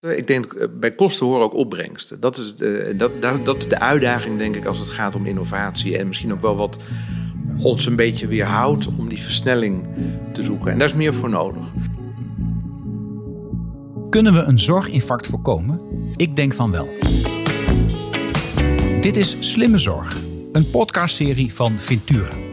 Ik denk eh, bij kosten horen ook opbrengsten. Dat is, de, dat, dat, dat de uitdaging, denk ik, als het gaat om innovatie. En misschien ook wel wat ons een beetje weerhoudt om die versnelling te zoeken. En daar is meer voor nodig. Kunnen we een zorginfarct voorkomen? Ik denk van wel. Dit is Slimme Zorg, een podcastserie van Ventura.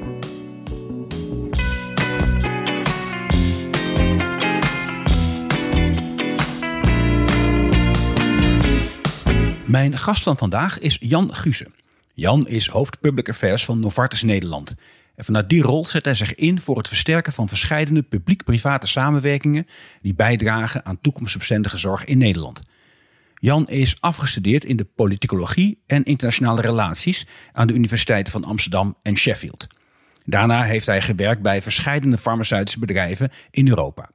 Mijn gast van vandaag is Jan Guze. Jan is hoofd Public Affairs van Novartis Nederland. En vanuit die rol zet hij zich in voor het versterken van verschillende publiek-private samenwerkingen die bijdragen aan toekomstbestendige zorg in Nederland. Jan is afgestudeerd in de politicologie en internationale relaties aan de universiteiten van Amsterdam en Sheffield. Daarna heeft hij gewerkt bij verschillende farmaceutische bedrijven in Europa.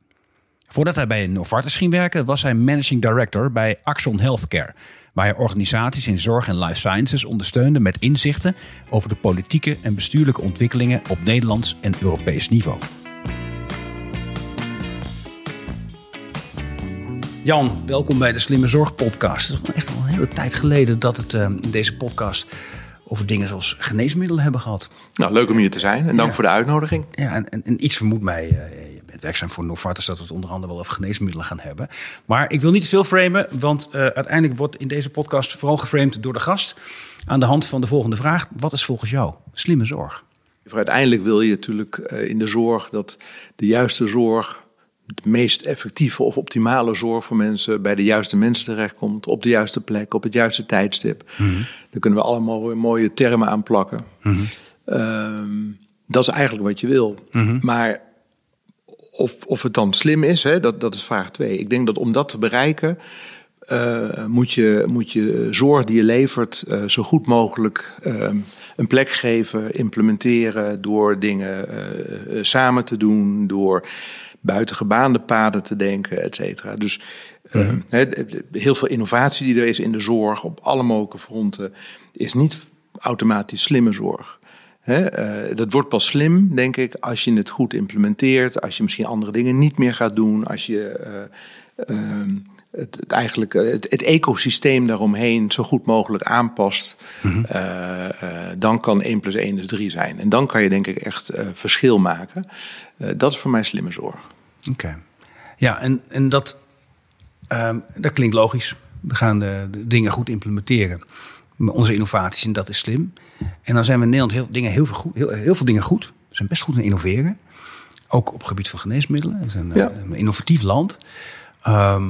Voordat hij bij Novartis ging werken, was hij managing director bij Axon Healthcare, waar hij organisaties in zorg en life sciences ondersteunde met inzichten over de politieke en bestuurlijke ontwikkelingen op Nederlands en Europees niveau. Jan, welkom bij de Slimme Zorg Podcast. Het is echt al een hele tijd geleden dat het uh, in deze podcast over dingen zoals geneesmiddelen hebben gehad. Nou, leuk om hier te zijn en dank Ja. voor de uitnodiging. Ja, en, en, en iets vermoedt mij, eh, bent werkzaam voor Novartis, dat we het onder andere wel over geneesmiddelen gaan hebben. Maar ik wil niet te veel framen, want eh, uiteindelijk wordt in deze podcast vooral geframed door de gast. Aan de hand van de volgende vraag: wat is volgens jou slimme zorg? Uiteindelijk wil je natuurlijk eh, in de zorg dat de juiste zorg, de meest effectieve of optimale zorg voor mensen bij de juiste mensen terechtkomt, op de juiste plek, op het juiste tijdstip. Daar kunnen we allemaal weer mooie termen aan plakken. Ehm, dat is eigenlijk wat je wil. Maar of, of het dan slim is, hè, dat, dat is vraag twee. Ik denk dat om dat te bereiken, eh, moet, je, moet je zorg die je levert eh, zo goed mogelijk eh, een plek geven, implementeren door dingen eh, samen te doen, door buiten gebaande paden te denken, et cetera. Dus hè, heel veel innovatie die er is in de zorg op alle mogelijke fronten is niet automatisch slimme zorg. Eh, dat wordt pas slim, denk ik, als je het goed implementeert. Als je misschien andere dingen niet meer gaat doen. Als je eh, ehm, het, het, eigenlijk, eh, het, het ecosysteem daaromheen zo goed mogelijk aanpast. Eh, dan kan 1 plus 1 dus 3 zijn. En dan kan je denk ik echt verschil maken. Dat is voor mij slimme zorg. Oké. Ja, en, en dat, ehm, dat klinkt logisch. We gaan de, de dingen goed implementeren. Onze innovaties, en dat is slim. En dan zijn we in Nederland heel, dingen, heel, veel goed, heel, heel veel dingen goed. We zijn best goed in innoveren. Ook op het gebied van geneesmiddelen. We zijn eh, Ja. een innovatief land. Ehm,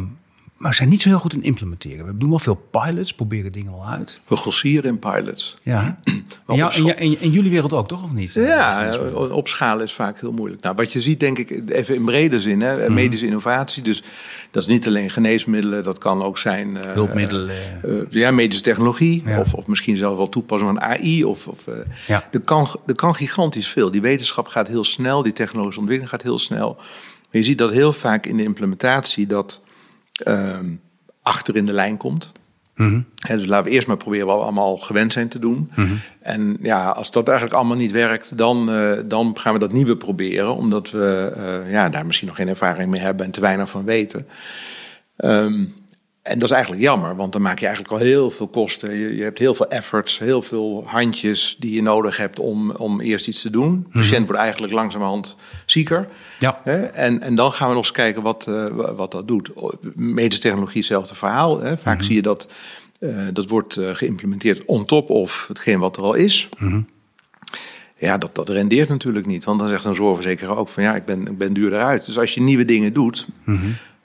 maar we zijn niet zo heel goed in implementeren. We doen wel veel pilots, proberen dingen wel uit. We grossieren in pilots. Ja. En, op ja, en, jullie wereld ook, toch? Of niet? Ja, op schaal is vaak heel moeilijk. Nou, wat je ziet, denk ik, even in brede zin, hè, medische innovatie. Dus dat is niet alleen geneesmiddelen, dat kan ook zijn. eh, Hulpmiddelen. eh, ja, medische technologie. Ja. Of, of misschien zelfs wel toepassing van AI. Of, of, eh, Ja. er, kan, er kan gigantisch veel. Die wetenschap gaat heel snel, die technologische ontwikkeling gaat heel snel. Maar je ziet dat heel vaak in de implementatie dat ehm, achter in de lijn komt. Hè, dus laten we eerst maar proberen wat we allemaal gewend zijn te doen. En ja, als dat eigenlijk allemaal niet werkt, dan, eh, dan gaan we dat nieuwe proberen. Omdat we eh, ja, daar misschien nog geen ervaring mee hebben en te weinig van weten. Ehm, en dat is eigenlijk jammer, want dan maak je eigenlijk al heel veel kosten. Je, je hebt heel veel efforts, heel veel handjes die je nodig hebt om, om eerst iets te doen. De patiënt wordt eigenlijk langzamerhand zieker. Ja. Hè? En, en dan gaan we nog eens kijken wat, eh, wa- wat dat doet. Medische technologie, hetzelfde verhaal. Hè? Vaak zie je dat eh, dat wordt eh, geïmplementeerd on top of hetgeen wat er al is. Ja, dat, dat rendeert natuurlijk niet. Want dan zegt een zorgverzekeraar ook van ja, ik ben, ik ben duurder uit. Dus als je nieuwe dingen doet,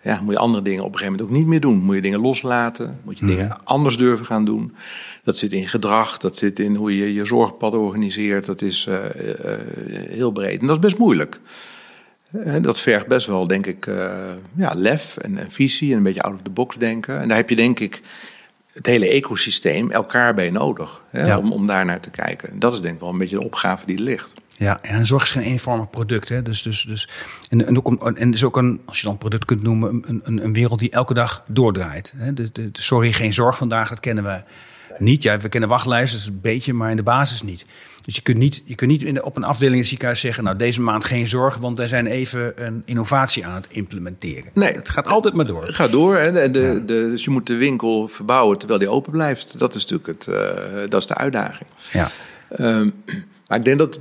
ja, moet je andere dingen op een gegeven moment ook niet meer doen. Moet je dingen loslaten, moet je dingen anders durven gaan doen. Dat zit in gedrag, dat zit in hoe je je zorgpad organiseert. Dat is eh, eh, heel breed. En dat is best moeilijk. En dat vergt best wel, denk ik, eh, ja, lef en, en visie en een beetje out of the box denken. En daar heb je, denk ik, het hele ecosysteem elkaar bij nodig hè, Ja. om, om daar naar te kijken. En dat is denk ik wel een beetje de opgave die er ligt. Ja, en zorg is geen eenvormig product. Hè? Dus, dus, dus, en, en, ook een, en is ook een, als je dan een product kunt noemen, een, een, een wereld die elke dag doordraait. Hè? De, de, de sorry, geen zorg vandaag, dat kennen we niet. Ja, we kennen wachtlijsten, dus een beetje, maar in de basis niet. Dus je kunt niet, je kunt niet in de, op een afdeling in het ziekenhuis zeggen... nou, deze maand geen zorg, want wij zijn even een innovatie aan het implementeren. Nee. Het gaat altijd maar door. Ga door. Hè. De, de, de, dus je moet de winkel verbouwen terwijl die open blijft. Dat is natuurlijk het, uh, dat is de uitdaging. Ja. Um, maar ik denk dat,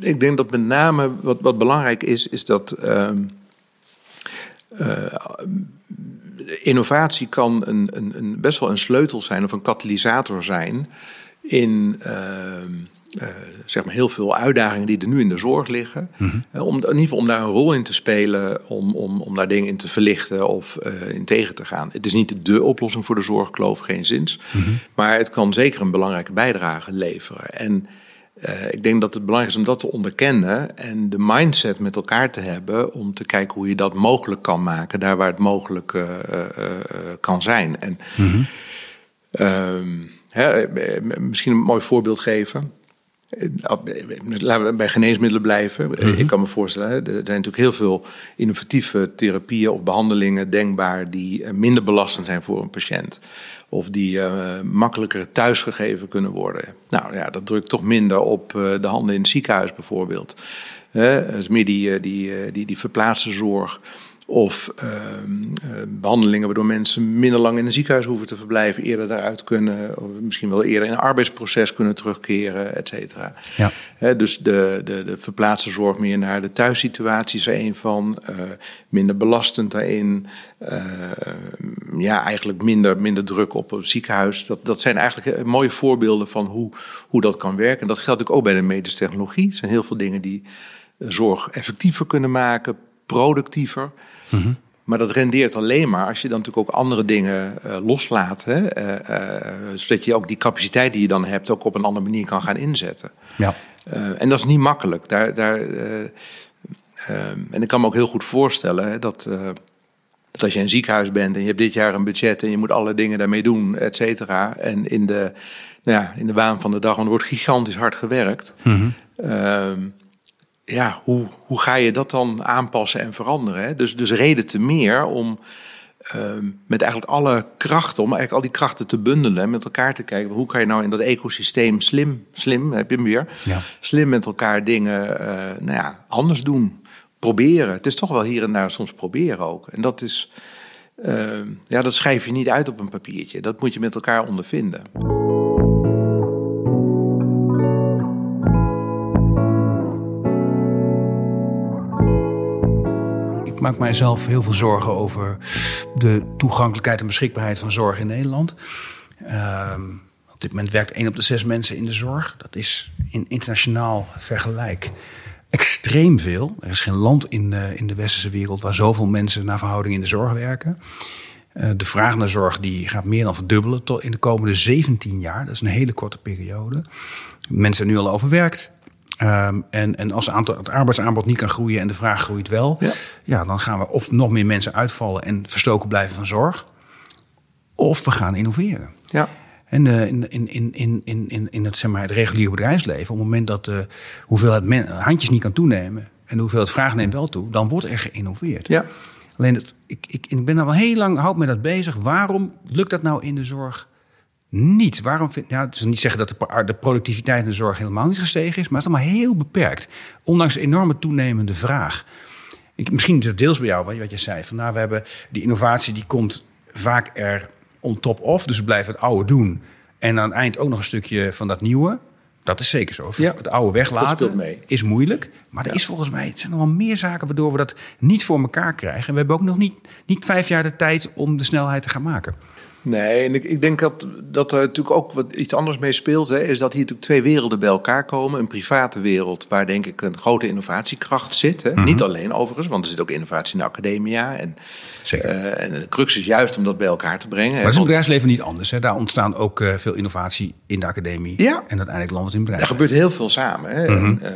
ik denk dat met name wat, wat belangrijk is, is dat... Um, uh, innovatie kan een, een, een, best wel een sleutel zijn of een katalysator zijn in uh, uh, zeg maar heel veel uitdagingen die er nu in de zorg liggen. Mm -hmm. om, in ieder geval om daar een rol in te spelen, om, om, om daar dingen in te verlichten of uh, in tegen te gaan. Het is niet de oplossing voor de zorgkloof, geen zins. Mm -hmm. Maar het kan zeker een belangrijke bijdrage leveren. En uh, ik denk dat het belangrijk is om dat te onderkennen en de mindset met elkaar te hebben om te kijken hoe je dat mogelijk kan maken, daar waar het mogelijk uh, uh, kan zijn. En mm -hmm. hè, misschien een mooi voorbeeld geven. Laten we bij geneesmiddelen blijven. Mm -hmm. Ik kan me voorstellen, er zijn natuurlijk heel veel innovatieve therapieën of behandelingen denkbaar die minder belastend zijn voor een patiënt. Of die uh, makkelijker thuisgegeven kunnen worden. Nou ja, dat drukt toch minder op uh, de handen in het ziekenhuis bijvoorbeeld. Uh, dus meer die, die, die, die verplaatste zorg. Of behandelingen waardoor mensen minder lang in een ziekenhuis hoeven te verblijven, eerder daaruit kunnen, of misschien wel eerder in een arbeidsproces kunnen terugkeren, et cetera. Ja. He, dus de, de, de verplaatste zorg meer naar de thuissituatie is er een van, uh, minder belastend daarin. Uh, ja, eigenlijk minder, minder druk op het ziekenhuis. Dat, dat zijn eigenlijk mooie voorbeelden van hoe, hoe dat kan werken. En dat geldt natuurlijk ook bij de medische technologie. Er zijn heel veel dingen die zorg effectiever kunnen maken, productiever. Mm -hmm. Maar dat rendeert alleen maar als je dan natuurlijk ook andere dingen uh, loslaat. Hè? Uh, uh, zodat je ook die capaciteit die je dan hebt ook op een andere manier kan gaan inzetten. Ja. en dat is niet makkelijk. Daar, daar, en ik kan me ook heel goed voorstellen hè, dat, dat als je een ziekenhuis bent en je hebt dit jaar een budget en je moet alle dingen daarmee doen, et cetera. En in de, nou ja, in de waan van de dag, want er wordt gigantisch hard gewerkt. Mm -hmm ja, hoe, hoe ga je dat dan aanpassen en veranderen? Hè? Dus, dus reden te meer om um, met eigenlijk alle krachten, om eigenlijk al die krachten te bundelen en met elkaar te kijken. Hoe kan je nou in dat ecosysteem slim, slim heb je hem weer, ja. slim met elkaar dingen uh, nou ja, anders doen. Proberen. Het is toch wel hier en daar soms proberen ook. En dat is, uh, ja, dat schrijf je niet uit op een papiertje. Dat moet je met elkaar ondervinden. Ik maak mijzelf heel veel zorgen over de toegankelijkheid en beschikbaarheid van zorg in Nederland. Uh, op dit moment werkt één op de zes mensen in de zorg. Dat is in internationaal vergelijk extreem veel. Er is geen land in de, in de westerse wereld waar zoveel mensen naar verhouding in de zorg werken. Uh, de vraag naar zorg die gaat meer dan verdubbelen tot in de komende 17 jaar. Dat is een hele korte periode. Mensen zijn nu al overwerkt. Um, en, en als aantal, het arbeidsaanbod niet kan groeien en de vraag groeit wel, ja. ja. dan gaan we of nog meer mensen uitvallen en verstoken blijven van zorg, of we gaan innoveren. Ja. En uh, in, in, in, in, in, in het, zeg maar, het reguliere bedrijfsleven, op het moment dat de hoeveelheid men, handjes niet kan toenemen en de hoeveelheid vraag neemt wel toe, dan wordt er geïnnoveerd. Ja. Alleen, het, ik, ik, ik ben al heel lang, houd me dat bezig. Waarom lukt dat nou in de zorg niet. Waarom vind, het is niet zeggen dat de, de, productiviteit in de zorg helemaal niet gestegen is, maar het is allemaal heel beperkt. Ondanks enorme toenemende vraag. Ik, misschien is het deels bij jou wat je zei. Van, nou, we hebben die innovatie die komt vaak er on top of. Dus we blijven het oude doen. En aan het eind ook nog een stukje van dat nieuwe. Dat is zeker zo. Ja, het oude weglaten is moeilijk. Maar er ja. is volgens mij, het zijn nog wel meer zaken waardoor we dat niet voor elkaar krijgen. En we hebben ook nog niet, niet vijf jaar de tijd om de snelheid te gaan maken. Nee, en ik, ik denk dat, dat er natuurlijk ook wat iets anders mee speelt. Hè, is dat hier natuurlijk twee werelden bij elkaar komen. Een private wereld waar denk ik een grote innovatiekracht zit. Hè. Mm -hmm. Niet alleen overigens, want er zit ook innovatie in de academia. En, Zeker. Uh, en de crux is juist om dat bij elkaar te brengen. Maar het is het bedrijfsleven niet anders. Hè. Daar ontstaan ook uh, veel innovatie in de academie. Ja. En uiteindelijk landt het in bedrijf. Er gebeurt heel veel samen. Hè. Mhm. En, uh,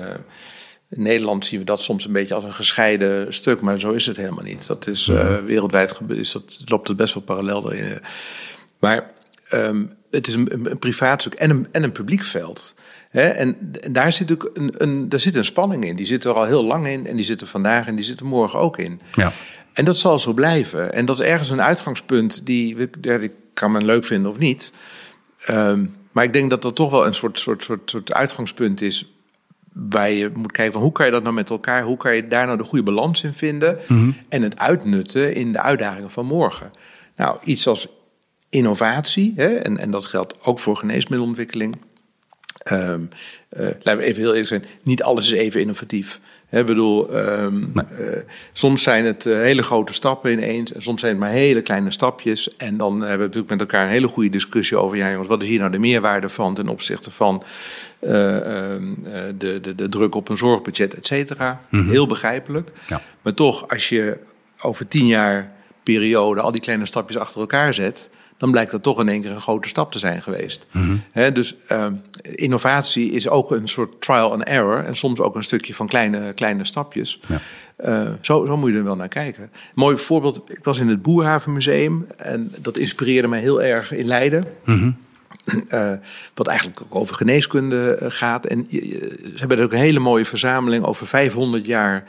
in Nederland zien we dat soms een beetje als een gescheiden stuk, maar zo is het helemaal niet. Dat is Mhm. wereldwijd is dat, loopt het best wel parallel in. Maar um, het is een, een privaat stuk en een, en een publiek veld. He, en, en, daar zit ook een, een, daar zit een spanning in. Die zit er al heel lang in. En die zit er vandaag en die zit er morgen ook in. Ja. En dat zal zo blijven. En dat is ergens een uitgangspunt die, ja, die kan men leuk vinden of niet. Ehm, maar ik denk dat dat toch wel een soort, soort, soort, soort uitgangspunt is. Waar je moet kijken van hoe kan je dat nou met elkaar, hoe kan je daar nou de goede balans in vinden. En het uitnutten in de uitdagingen van morgen. Nou, iets als innovatie, hè, en, en dat geldt ook voor geneesmiddelontwikkeling. Um, laten we even heel eerlijk zijn, niet alles is even innovatief. Ik bedoel, um, soms zijn het uh, hele grote stappen ineens. En soms zijn het maar hele kleine stapjes. En dan hebben we natuurlijk met elkaar een hele goede discussie over... ja jongens, wat is hier nou de meerwaarde van... ten opzichte van uh, de, de, de druk op een zorgbudget, et cetera. Mm -hmm. Heel begrijpelijk. Ja. Maar toch, als je over tien jaar periode... al die kleine stapjes achter elkaar zet dan blijkt dat toch in één keer een grote stap te zijn geweest. Mm -hmm. He, dus uh, innovatie is ook een soort trial and error en soms ook een stukje van kleine, kleine stapjes. Ja. Uh, zo, zo moet je er wel naar kijken. Een mooi voorbeeld, ik was in het Boerhavenmuseum en dat inspireerde mij heel erg in Leiden. Mm -hmm. Uh, wat eigenlijk ook over geneeskunde gaat. En ze hebben er ook een hele mooie verzameling over 500 jaar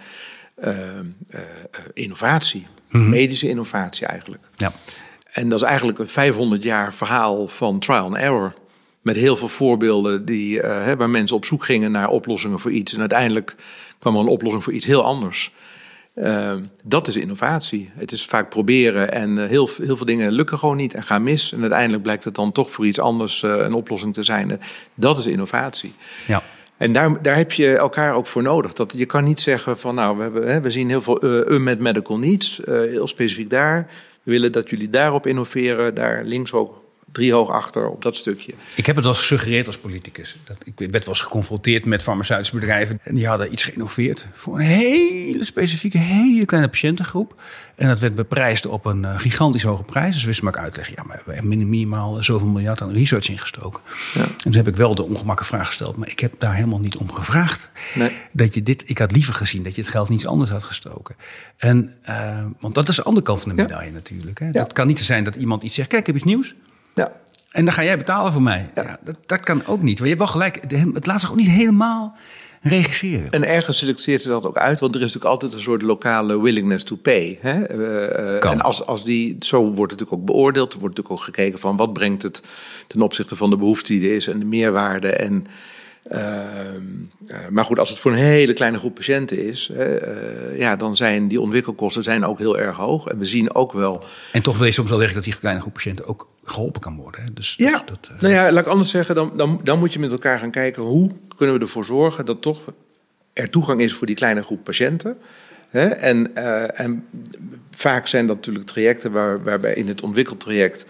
innovatie. Mm -hmm. Medische innovatie eigenlijk. Ja. En dat is eigenlijk een 500 jaar verhaal van trial and error. Met heel veel voorbeelden die, uh, waar mensen op zoek gingen naar oplossingen voor iets. En uiteindelijk kwam er een oplossing voor iets heel anders. Uh, dat is innovatie. Het is vaak proberen en uh, heel, heel veel dingen lukken gewoon niet en gaan mis. En uiteindelijk blijkt het dan toch voor iets anders een oplossing te zijn. Dat is innovatie. Ja. En daar, daar heb je elkaar ook voor nodig. Dat, je kan niet zeggen van nou, we, hebben, hè, we zien heel veel uh, met medical needs, heel specifiek daar. We willen dat jullie daarop innoveren, daar links ook driehoog achter op dat stukje. Ik heb het wel gesuggereerd als politicus. Dat, ik werd wel eens geconfronteerd met farmaceutische bedrijven. En die hadden iets geïnnoveerd voor een hele specifieke, hele kleine patiëntengroep. En dat werd beprijsd op een uh, gigantisch hoge prijs. Dus wist maar uitleggen, ja, maar we hebben minimaal zoveel miljard aan research ingestoken. Ja. En toen heb ik wel de ongemakkelijke vraag gesteld. Maar ik heb daar helemaal niet om gevraagd. Nee. Dat je dit, ik had liever gezien dat je het geld niet anders had gestoken. En, uh, want dat is de andere kant van de medaille ja. natuurlijk. Hè. Dat kan niet zijn dat iemand iets zegt, kijk, ik heb iets nieuws. Ja. En dan ga jij betalen voor mij. Ja. ja dat, dat, kan ook niet. Want je hebt wel gelijk, het laat zich ook niet helemaal regisseren. En ergens selecteert ze dat ook uit, want er is natuurlijk altijd een soort lokale willingness to pay. Hè? Uh, en als, als die, zo wordt het natuurlijk ook beoordeeld. Er wordt natuurlijk ook gekeken van wat brengt het ten opzichte van de behoefte die er is en de meerwaarde. En, uh, maar goed, als het voor een hele kleine groep patiënten is, ja, dan zijn die ontwikkelkosten zijn ook heel erg hoog. En we zien ook wel. En toch wil je soms wel zeggen dat die kleine groep patiënten ook geholpen kan worden. Hè? Dus, ja, dus dat, uh... nou ja, laat ik anders zeggen, dan, dan, dan moet je met elkaar gaan kijken hoe kunnen we ervoor zorgen dat toch er toegang is voor die kleine groep patiënten. Hè? En, uh, en vaak zijn dat natuurlijk trajecten waar, waarbij in het ontwikkeltraject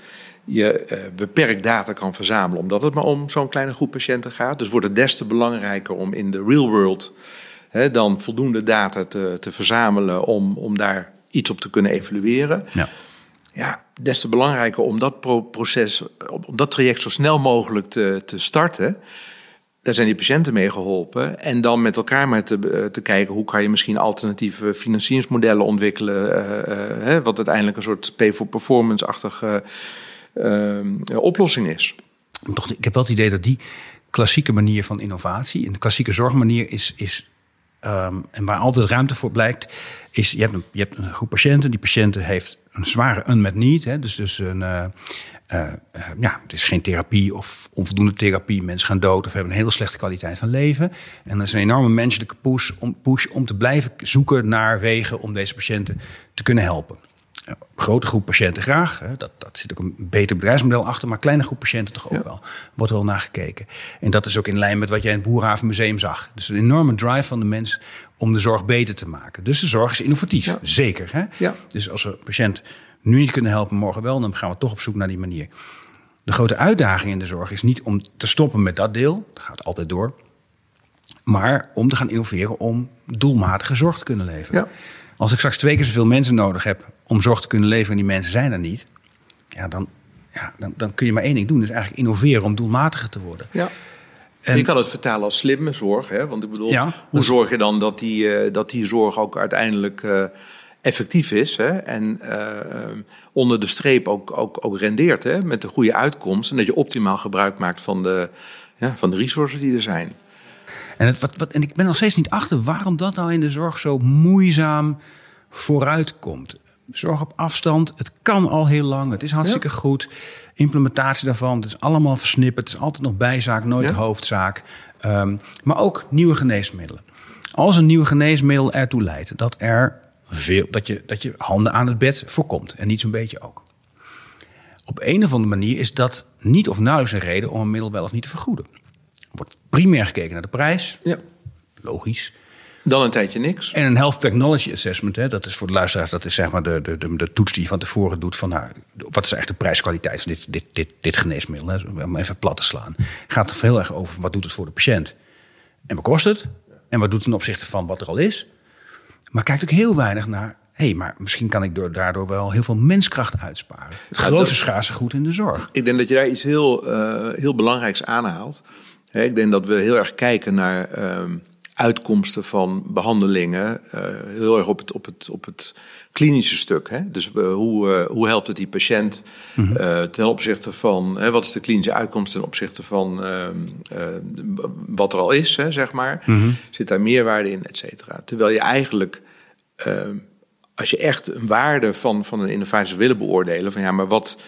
je uh, beperkt data kan verzamelen, omdat het maar om zo'n kleine groep patiënten gaat. Dus wordt het des te belangrijker om in de real world hè, dan voldoende data te, te verzamelen om, om daar iets op te kunnen evalueren. Ja ja, des te belangrijker om dat proces, om dat traject zo snel mogelijk te, te starten. Daar zijn die patiënten mee geholpen. En dan met elkaar maar te, te kijken hoe kan je misschien alternatieve financieringsmodellen ontwikkelen. Uh, uh, wat uiteindelijk een soort pay-for-performance-achtige oplossing is. Toch, ik heb wel het idee dat die klassieke manier van innovatie, en de klassieke zorgmanier, is, is Um, en waar altijd ruimte voor blijkt, is je hebt, een, je hebt een groep patiënten. Die patiënten heeft een zware unmet need. Hè, dus dus een, uh, uh, uh, ja, het is geen therapie of onvoldoende therapie. Mensen gaan dood of hebben een hele slechte kwaliteit van leven. En er is een enorme menselijke push om, push om te blijven zoeken naar wegen om deze patiënten te kunnen helpen grote groep patiënten graag. Hè, dat, dat zit ook een beter bedrijfsmodel achter, maar kleine groep patiënten toch ook ja. wel. Wordt wel naar gekeken. En dat is ook in lijn met wat jij in het Boerhavenmuseum zag. Dus een enorme drive van de mens om de zorg beter te maken. Dus de zorg is innovatief, ja. zeker. Hè? Ja. Dus als we een patiënt nu niet kunnen helpen, morgen wel, dan gaan we toch op zoek naar die manier. De grote uitdaging in de zorg is niet om te stoppen met dat deel, dat gaat altijd door, maar om te gaan innoveren om doelmatige zorg te kunnen leveren. Ja. Als ik straks twee keer zoveel mensen nodig heb om zorg te kunnen leveren en die mensen zijn er niet, ja, dan, ja, dan, dan kun je maar één ding doen. Dus eigenlijk innoveren om doelmatiger te worden. Ja. En je kan het vertalen als slimme zorg. Hè? Want ik bedoel, ja, hoe zorg je dan dat die, uh, dat die zorg ook uiteindelijk uh, effectief is hè? en uh, onder de streep ook, ook, ook rendeert hè? met de goede uitkomst. En dat je optimaal gebruik maakt van de, ja, van de resources die er zijn. En, het, wat, wat, en ik ben nog steeds niet achter waarom dat nou in de zorg zo moeizaam vooruitkomt. Zorg op afstand, het kan al heel lang, het is hartstikke goed. Implementatie daarvan, het is allemaal versnipperd, het is altijd nog bijzaak, nooit de hoofdzaak. Ehm, maar ook nieuwe geneesmiddelen. Als een nieuw geneesmiddel ertoe leidt dat, er veel, dat, je, dat je handen aan het bed voorkomt. En niet zo'n beetje ook. Op een of andere manier is dat niet of nauwelijks een reden om een middel wel of niet te vergoeden. Er wordt primair gekeken naar de prijs. Ja. Logisch. Dan een tijdje niks. En een Health Technology Assessment, hè, dat is voor de luisteraars, dat is zeg maar de, de, de, de toets die je van tevoren doet van nou, wat is eigenlijk de prijskwaliteit van dit, dit, dit, dit geneesmiddel. Hè, om even plat te slaan. Gaat er heel erg over wat doet het voor de patiënt en wat kost het en wat doet het ten opzichte van wat er al is. Maar kijkt ook heel weinig naar, hé, hey, maar misschien kan ik door, daardoor wel heel veel menskracht uitsparen. Het grootste schaarse goed in de zorg. Ik denk dat je daar iets heel, uh, heel belangrijks aanhaalt. ik denk dat we heel erg kijken naar. Uh, uitkomsten van behandelingen uh, heel erg op het, op het, op het klinische stuk. Hè? Dus uh, hoe, uh, hoe helpt het die patiënt mm -hmm. ten opzichte van hè, wat is de klinische uitkomst ten opzichte van ehm, wat er al is, hè, zeg maar. Mm -hmm. Zit daar meerwaarde in, et cetera. Terwijl je eigenlijk, ehm, als je echt een waarde van, van een innovatie willen beoordelen, van ja, maar wat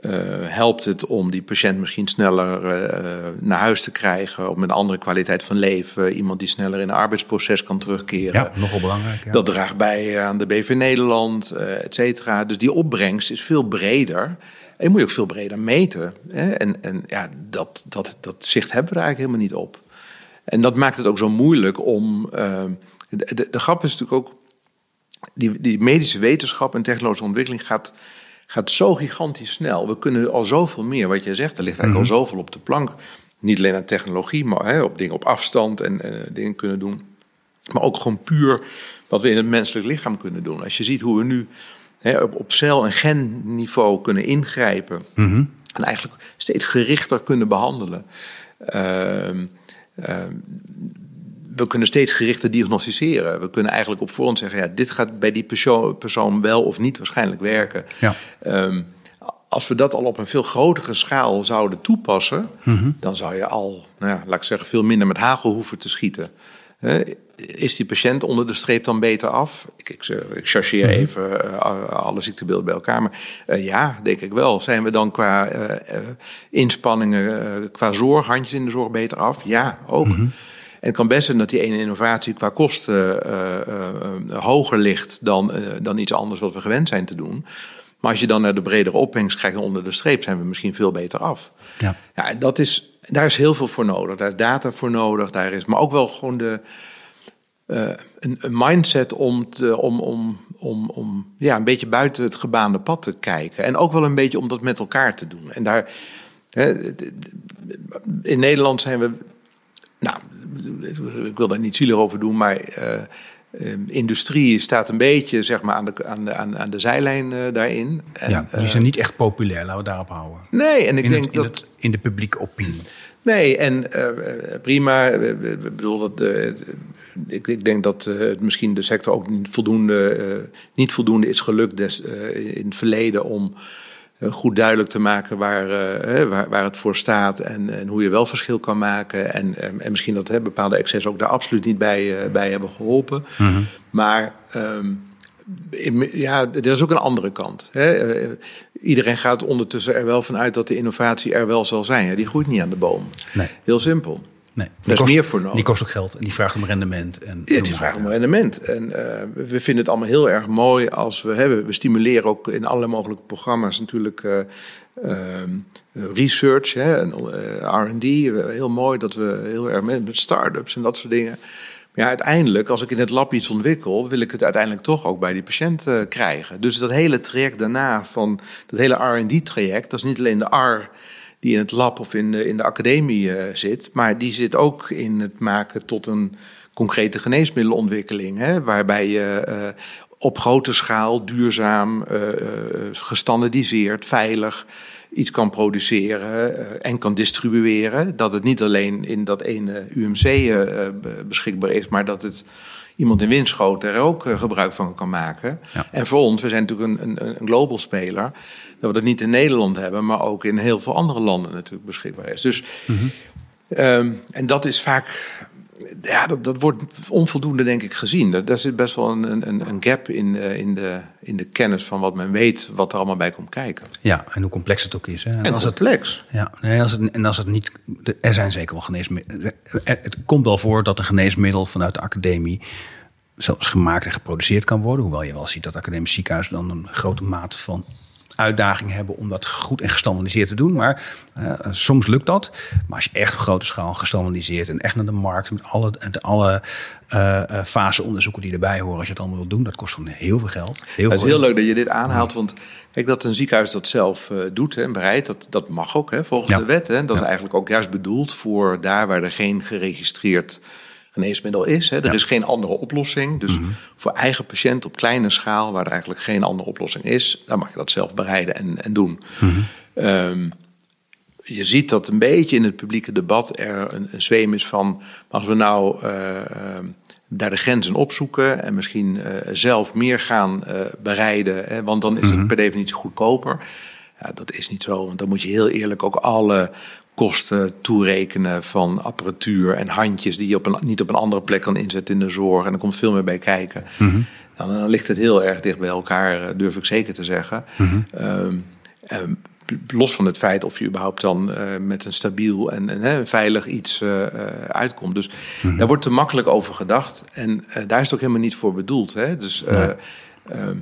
uh, helpt het om die patiënt misschien sneller uh, naar huis te krijgen, met een andere kwaliteit van leven, iemand die sneller in een arbeidsproces kan terugkeren. Ja, nogal belangrijk. Ja. Dat draagt bij aan de BV Nederland, uh, et cetera. Dus die opbrengst is veel breder. En je moet je ook veel breder meten. Hè? En, en ja, dat, dat, dat zicht hebben we er eigenlijk helemaal niet op. En dat maakt het ook zo moeilijk om. De, de, de grap is natuurlijk ook. Die, die medische wetenschap en technologische ontwikkeling gaat gaat zo gigantisch snel. We kunnen al zoveel meer, wat jij zegt, er ligt eigenlijk al zoveel op de plank. Niet alleen aan technologie, maar hè, op dingen op afstand en uh, dingen kunnen doen. Maar ook gewoon puur wat we in het menselijk lichaam kunnen doen. Als je ziet hoe we nu hè, op, op cel- en genniveau kunnen ingrijpen. Mm -hmm. En eigenlijk steeds gerichter kunnen behandelen. Uh, uh, we kunnen steeds gerichter diagnosticeren. We kunnen eigenlijk op voorhand zeggen: ja, dit gaat bij die persoon, persoon wel of niet waarschijnlijk werken. Ja. Um, als we dat al op een veel grotere schaal zouden toepassen, mm -hmm. dan zou je al, nou ja, laat ik zeggen, veel minder met hagel hoeven te schieten. Uh, is die patiënt onder de streep dan beter af? Ik, ik, ik chargeer mm -hmm. even uh, alle ziektebeelden bij elkaar. Maar uh, ja, denk ik wel. Zijn we dan qua inspanningen, qua zorg, handjes in de zorg beter af? Ja, ook. Mm -hmm. En het kan best zijn dat die ene innovatie qua kosten uh, uh, hoger ligt dan, dan iets anders wat we gewend zijn te doen. Maar als je dan naar de bredere opbrengst krijgt onder de streep, zijn we misschien veel beter af. Ja. Ja, dat is, daar is heel veel voor nodig. Daar is data voor nodig. Daar is, maar ook wel gewoon de, een, een, mindset om, te, om, om, om, om ja, een beetje buiten het gebaande pad te kijken. En ook wel een beetje om dat met elkaar te doen. En daar, hè, in Nederland zijn we. Nou, ik wil daar niet zielig over doen, maar uh, uh, industrie staat een beetje zeg maar, aan, de, aan, de, aan, de zijlijn uh, daarin. En, ja, die zijn niet echt populair, laten we daarop houden. Nee, en ik in denk het, in dat. Het, in de publieke opinie. Nee, en prima. Ik bedoel dat. ik, ik, denk dat misschien de sector ook niet voldoende, niet voldoende is gelukt des, in het verleden om goed duidelijk te maken waar, uh, waar, waar, het voor staat en, en, hoe je wel verschil kan maken. En, en, en misschien dat hè, bepaalde excess ook daar absoluut niet bij, uh, bij hebben geholpen. Mm -hmm. Maar um, in, ja, er is ook een andere kant. Hè. Iedereen gaat ondertussen er wel vanuit dat de innovatie er wel zal zijn. Die groeit niet aan de boom. Nee. Heel simpel. Nee, Daar is kost, meer voor nodig. Die kost ook geld en die vraagt om rendement. En ja, die vraagt om rendement. En uh, we vinden het allemaal heel erg mooi als we hebben. We stimuleren ook in alle mogelijke programma's natuurlijk uh, uh, research hè, en RD. Heel mooi dat we heel erg met, met start-ups en dat soort dingen. Maar ja, uiteindelijk, als ik in het lab iets ontwikkel, wil ik het uiteindelijk toch ook bij die patiënt krijgen. Dus dat hele traject daarna van dat hele RD-traject, dat is niet alleen de R die in het lab of in de, in de academie uh, zit. Maar die zit ook in het maken tot een concrete geneesmiddelenontwikkeling. Hè, waarbij je uh, op grote schaal duurzaam, uh, gestandardiseerd, veilig iets kan produceren en kan distribueren. Dat het niet alleen in dat ene UMC beschikbaar is, maar dat het iemand in Winschoten er ook gebruik van kan maken. Ja. En voor ons, we zijn natuurlijk een, een, een global speler dat we dat niet in Nederland hebben, maar ook in heel veel andere landen natuurlijk beschikbaar is. Dus, mm -hmm. um, en dat is vaak, ja, dat, dat wordt onvoldoende, denk ik, gezien. Daar zit best wel een, een, een gap in, uh, in, de, in de kennis van wat men weet, wat er allemaal bij komt kijken. Ja, en hoe complex het ook is. Hè? En, en als complex. Het, ja, nee, als het, en als het niet. Er zijn zeker wel geneesmiddelen. Het komt wel voor dat een geneesmiddel vanuit de academie zelfs gemaakt en geproduceerd kan worden. Hoewel je wel ziet dat academische ziekenhuizen dan een grote mate van uitdaging hebben om dat goed en gestandardiseerd te doen. Maar uh, soms lukt dat. Maar als je echt op grote schaal gestandardiseerd en echt naar de markt met alle, alle uh, faseonderzoeken die erbij horen, als je het allemaal wil doen, dat kost dan heel veel geld. Heel het is heel leuk dat je dit aanhaalt, want kijk dat een ziekenhuis dat zelf doet en bereidt, dat, dat mag ook hè, volgens de wet. Hè. Dat is eigenlijk ook juist bedoeld voor daar waar er geen geregistreerd geneesmiddel is. Hè. Er is geen andere oplossing. Dus mhm. voor eigen patiënt op kleine schaal, waar er eigenlijk geen andere oplossing is, dan mag je dat zelf bereiden en, en doen. Mhm. Ehm, je ziet dat een beetje in het publieke debat er een, een zweem is van, als we nou uh, daar de grenzen opzoeken en misschien uh, zelf meer gaan uh, bereiden, hè, want dan is het mhm. per definitie goedkoper. Ja, dat is niet zo, want dan moet je heel eerlijk ook alle kosten toerekenen van apparatuur en handjes die je op een, niet op een andere plek kan inzetten in de zorg. En er komt veel meer bij kijken. Mhm. dan, ligt het heel erg dicht bij elkaar, eh, durf ik zeker te zeggen. Ehm, los van het feit of je überhaupt dan uh, met een stabiel en, en veilig iets uh, uitkomt. Dus mhm. daar wordt te makkelijk over gedacht. En daar is het ook helemaal niet voor bedoeld. Hè? Dus nee. Ehm,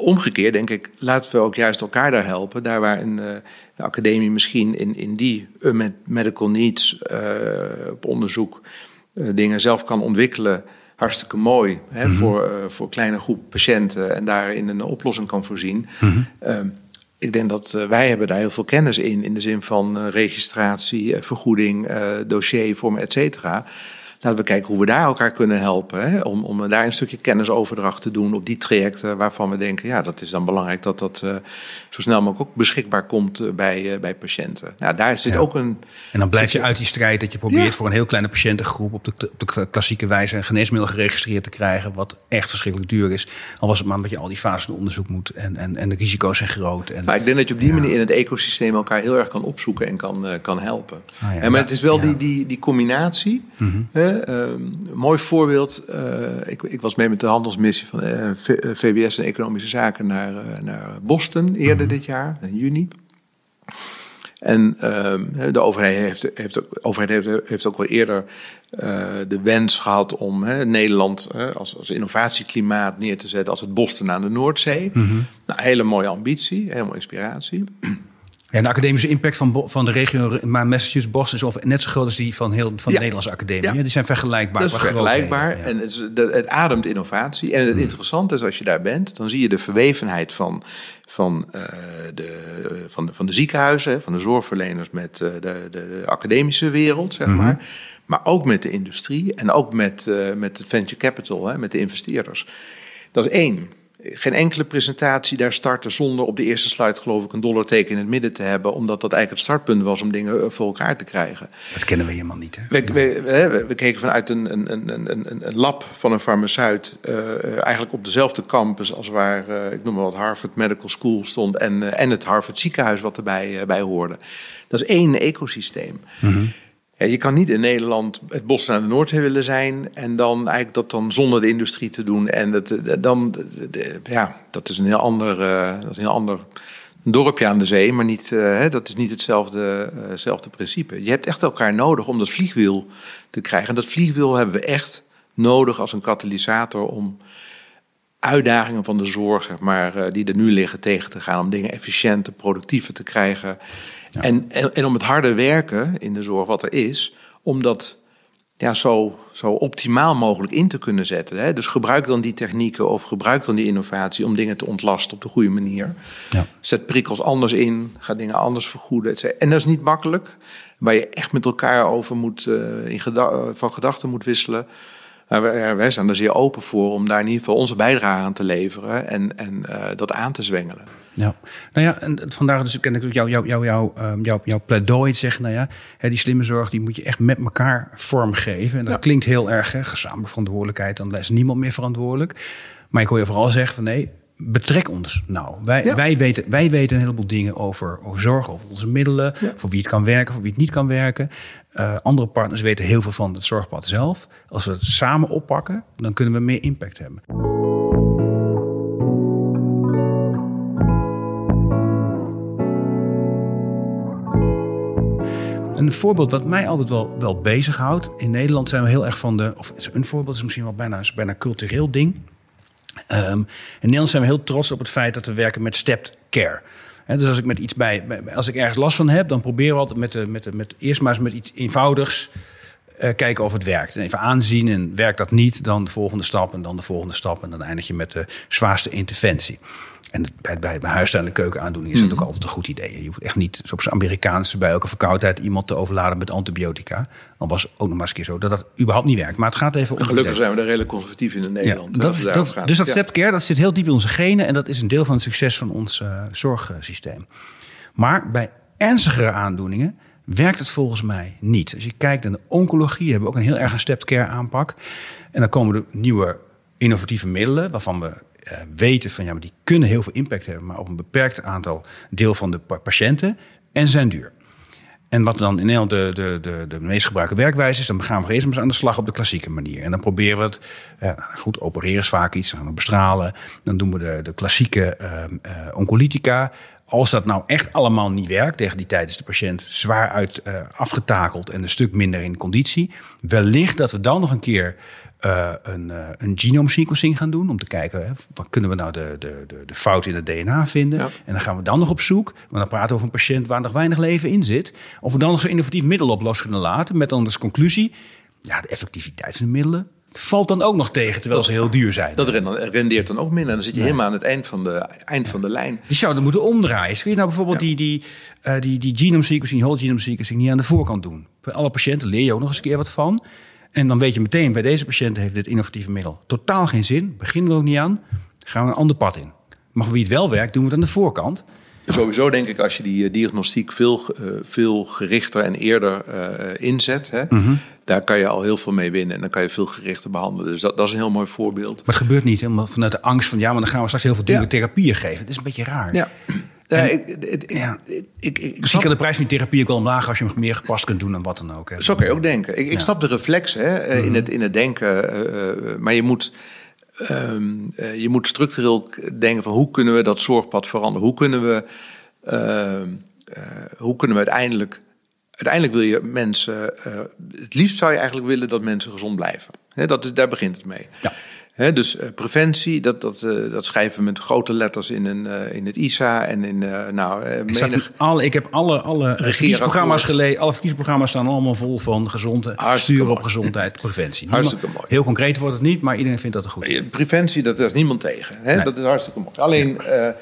omgekeerd denk ik, laten we ook juist elkaar daar helpen. Daar waar een, uh, de academie misschien in, in die medical needs uh, op onderzoek uh, dingen zelf kan ontwikkelen. Hartstikke mooi hè, mm -hmm. voor, voor kleine groep patiënten en daarin een oplossing kan voorzien. Mm -hmm. ik denk dat wij hebben daar heel veel kennis in, in de zin van registratie, vergoeding, dossiervormen, et cetera laten we kijken hoe we daar elkaar kunnen helpen. Hè? Om, om daar een stukje kennisoverdracht te doen op die trajecten waarvan we denken, ja, dat is dan belangrijk dat dat uh, zo snel mogelijk ook beschikbaar komt uh, bij, uh, bij patiënten. Ja, daar zit ja. ook een. En dan blijf je uit die strijd dat je probeert ja. voor een heel kleine patiëntengroep op de, op de klassieke wijze een geneesmiddel geregistreerd te krijgen, wat echt verschrikkelijk duur is. Al was het maar omdat je al die fases van onderzoek moet en, en, en de risico's zijn groot. En, maar ik denk dat je op die manier in het ecosysteem elkaar heel erg kan opzoeken en kan, kan helpen. Ah, en, maar het is wel die, die, die combinatie. Mm -hmm. Ehm, een mooi voorbeeld. Uh, ik, ik, was mee met de handelsmissie van uh, eh, VWS en Economische Zaken naar, uh, naar Boston eerder mm -hmm. dit jaar, in juni. En ehm, de overheid heeft, heeft, ook, overheid heeft, heeft ook wel eerder de wens gehad om Nederland als, als innovatieklimaat neer te zetten als het Boston aan de Noordzee. Mm -hmm. nou, hele mooie ambitie, hele mooie inspiratie. Ja, de academische impact van, van de regio Massachusetts, Boston is net zo groot als die van, heel, van de Nederlandse academie. Ja. Die zijn vergelijkbaar. Dat is vergelijkbaar en het, ademt innovatie. En het hmm. interessante is als je daar bent, dan zie je de verwevenheid van, van, uh, de, van, de, van de ziekenhuizen, van de zorgverleners met uh, de, de, academische wereld, zeg hmm. maar. Maar ook met de industrie en ook met, uh, met het venture capital, hè, met de investeerders. Dat is één geen enkele presentatie daar starten zonder op de eerste slide geloof ik een dollarteken in het midden te hebben, omdat dat eigenlijk het startpunt was om dingen eh, voor elkaar te krijgen. Dat kennen we helemaal niet. Hè? We, we, we, we keken vanuit een, een, een, een, een lab van een farmaceut, uh, eigenlijk op dezelfde campus als waar, uh, ik noem maar wat, Harvard Medical School stond en, uh, en het Harvard ziekenhuis wat erbij bij hoorde. Dat is één ecosysteem. Mm -hmm. Je kan niet in Nederland het bos naar de Noordzee willen zijn en dan eigenlijk dat dan zonder de industrie te doen. En dat, dan, ja, dat is een heel ander, uh, dat is een heel ander dorpje aan de zee, maar niet, uh, dat is niet hetzelfde, hetzelfde principe. Je hebt echt elkaar nodig om dat vliegwiel te krijgen. En dat vliegwiel hebben we echt nodig als een katalysator om uitdagingen van de zorg, zeg maar, die er nu liggen, tegen te gaan. Om dingen efficiënter, productiever te krijgen. En, en, en, om het harde werken in de zorg wat er is, om dat ja, zo, zo optimaal mogelijk in te kunnen zetten. Hè? Dus gebruik dan die technieken of gebruik dan die innovatie om dingen te ontlasten op de goede manier. Ja. Zet prikkels anders in, ga dingen anders vergoeden. Etc. En dat is niet makkelijk, waar je echt met elkaar over moet, uh, in geda van gedachten moet wisselen. Maar wij, staan er zeer open voor om daar in ieder geval onze bijdrage aan te leveren en, en uh, dat aan te zwengelen. Ja, nou ja, en vandaag dus ken ik jouw jou, jou, jou, jou, jouw pleidooi zeggen. Nou ja, hè, die slimme zorg die moet je echt met elkaar vormgeven. En dat ja. klinkt heel erg hè, gezamenlijke verantwoordelijkheid. Dan is niemand meer verantwoordelijk. Maar ik hoor je vooral zeggen van nee, betrek ons nou. Wij, wij, weten, wij weten een heleboel dingen over, over zorg, over onze middelen, voor wie het kan werken, voor wie het niet kan werken. Uh, andere partners weten heel veel van het zorgpad zelf. Als we het samen oppakken, dan kunnen we meer impact hebben. Een voorbeeld wat mij altijd wel, wel bezighoudt. In Nederland zijn we heel erg van de. Of een voorbeeld is misschien wel bijna, is bijna cultureel ding. In Nederland zijn we heel trots op het feit dat we werken met stepped care. dus als ik met iets bij, als ik ergens last van heb, dan proberen we altijd met, de, met, de, met eerst maar eens met iets eenvoudigs uh, kijken of het werkt. En even aanzien en werkt dat niet, dan de volgende stap en dan de volgende stap en dan eindig je met de zwaarste interventie. En bij, bij, bij huisstijl en keukenaandoening is dat ook altijd een goed idee. Je hoeft echt niet, zoals Amerikaanse, bij elke verkoudheid iemand te overladen met antibiotica. Dan was ook nog maar eens een keer zo dat dat überhaupt niet werkt. Maar het gaat even om. Gelukkig zijn we daar redelijk conservatief in, in Nederland. Ja, dat, is, dat, dus dat ja. stepcare, dat zit heel diep in onze genen. En dat is een deel van het succes van ons uh, zorgsysteem. Maar bij ernstigere aandoeningen werkt het volgens mij niet. Als je kijkt naar de oncologie, hebben we ook een heel erg een stepcare aanpak. En dan komen er nieuwe innovatieve middelen waarvan we uh, weten van ja, maar die kunnen heel veel impact hebben, maar op een beperkt aantal deel van de patiënten en zijn duur. En wat dan in Nederland de, de, de, de meest gebruikte werkwijze is, dan gaan we eerst eens aan de slag op de klassieke manier. En dan proberen we het, ja, goed, opereren is vaak iets, dan gaan we bestralen. Dan doen we de, de klassieke uh, oncolytica. Als dat nou echt allemaal niet werkt, tegen die tijd is de patiënt zwaar uit afgetakeld en een stuk minder in conditie. Wellicht dat we dan nog een keer uh, een, uh, een genome sequencing gaan doen. Om te kijken, hè, wat kunnen we nou de, de, de, de fout in het DNA vinden. Ja. En dan gaan we dan nog op zoek. Maar dan praten we over een patiënt waar nog weinig leven in zit. Of we dan nog zo'n innovatief middel op los kunnen laten. Met dan als conclusie, ja, de effectiviteit van de middelen valt dan ook nog tegen, terwijl ze heel duur zijn. Dat rendeert dan ook minder. Dan zit je helemaal aan het eind van de, eind van de lijn. Je zou moeten omdraaien. Kun je nou bijvoorbeeld ja. die, die, uh, die, die genome sequencing, whole genome sequencing, niet aan de voorkant doen? Bij alle patiënten leer je ook nog eens een keer wat van. En dan weet je meteen, bij deze patiënt heeft dit innovatieve middel totaal geen zin. Beginnen we er ook niet aan. Gaan we een ander pad in. Maar voor wie het wel werkt, doen we het aan de voorkant. Sowieso denk ik als je die diagnostiek veel, uh, veel gerichter en eerder uh, inzet, hè, mm -hmm. daar kan je al heel veel mee winnen. En dan kan je veel gerichter behandelen. Dus dat, dat is een heel mooi voorbeeld. Maar het gebeurt niet helemaal vanuit de angst van ja, maar dan gaan we straks heel veel dure ja. therapieën geven. Het is een beetje raar. Ja. Ja, ik, ik, ja. ik, ik, ik Misschien kan de prijs van die therapie ook wel omlaag als je hem meer gepast kunt doen en wat dan ook. Hè. Zo kan je ook denken. Ik, ik snap de reflex hè, mm -hmm. in, het, in het denken, uh, maar je moet, um, uh, je moet structureel denken van hoe kunnen we dat zorgpad veranderen? Hoe kunnen we, uh, hoe kunnen we uiteindelijk, uiteindelijk wil je mensen, het liefst zou je eigenlijk willen dat mensen gezond blijven. Hè, dat, daar begint het mee. Ja. He, dus uh, preventie, dat, dat, uh, dat schrijven we met grote letters in, een, uh, in het ISA en in nou, menig... alle, ik heb alle, alle verkiezingsprogramma's gelezen. Alle verkiezingsprogramma's staan allemaal vol van gezond, sturen op gezondheid, preventie. Hartstikke mooi. Heel concreet wordt het niet, maar iedereen vindt dat een goed. Preventie, dat, daar is niemand tegen. Hè? Nee. Dat is hartstikke mooi. Alleen ja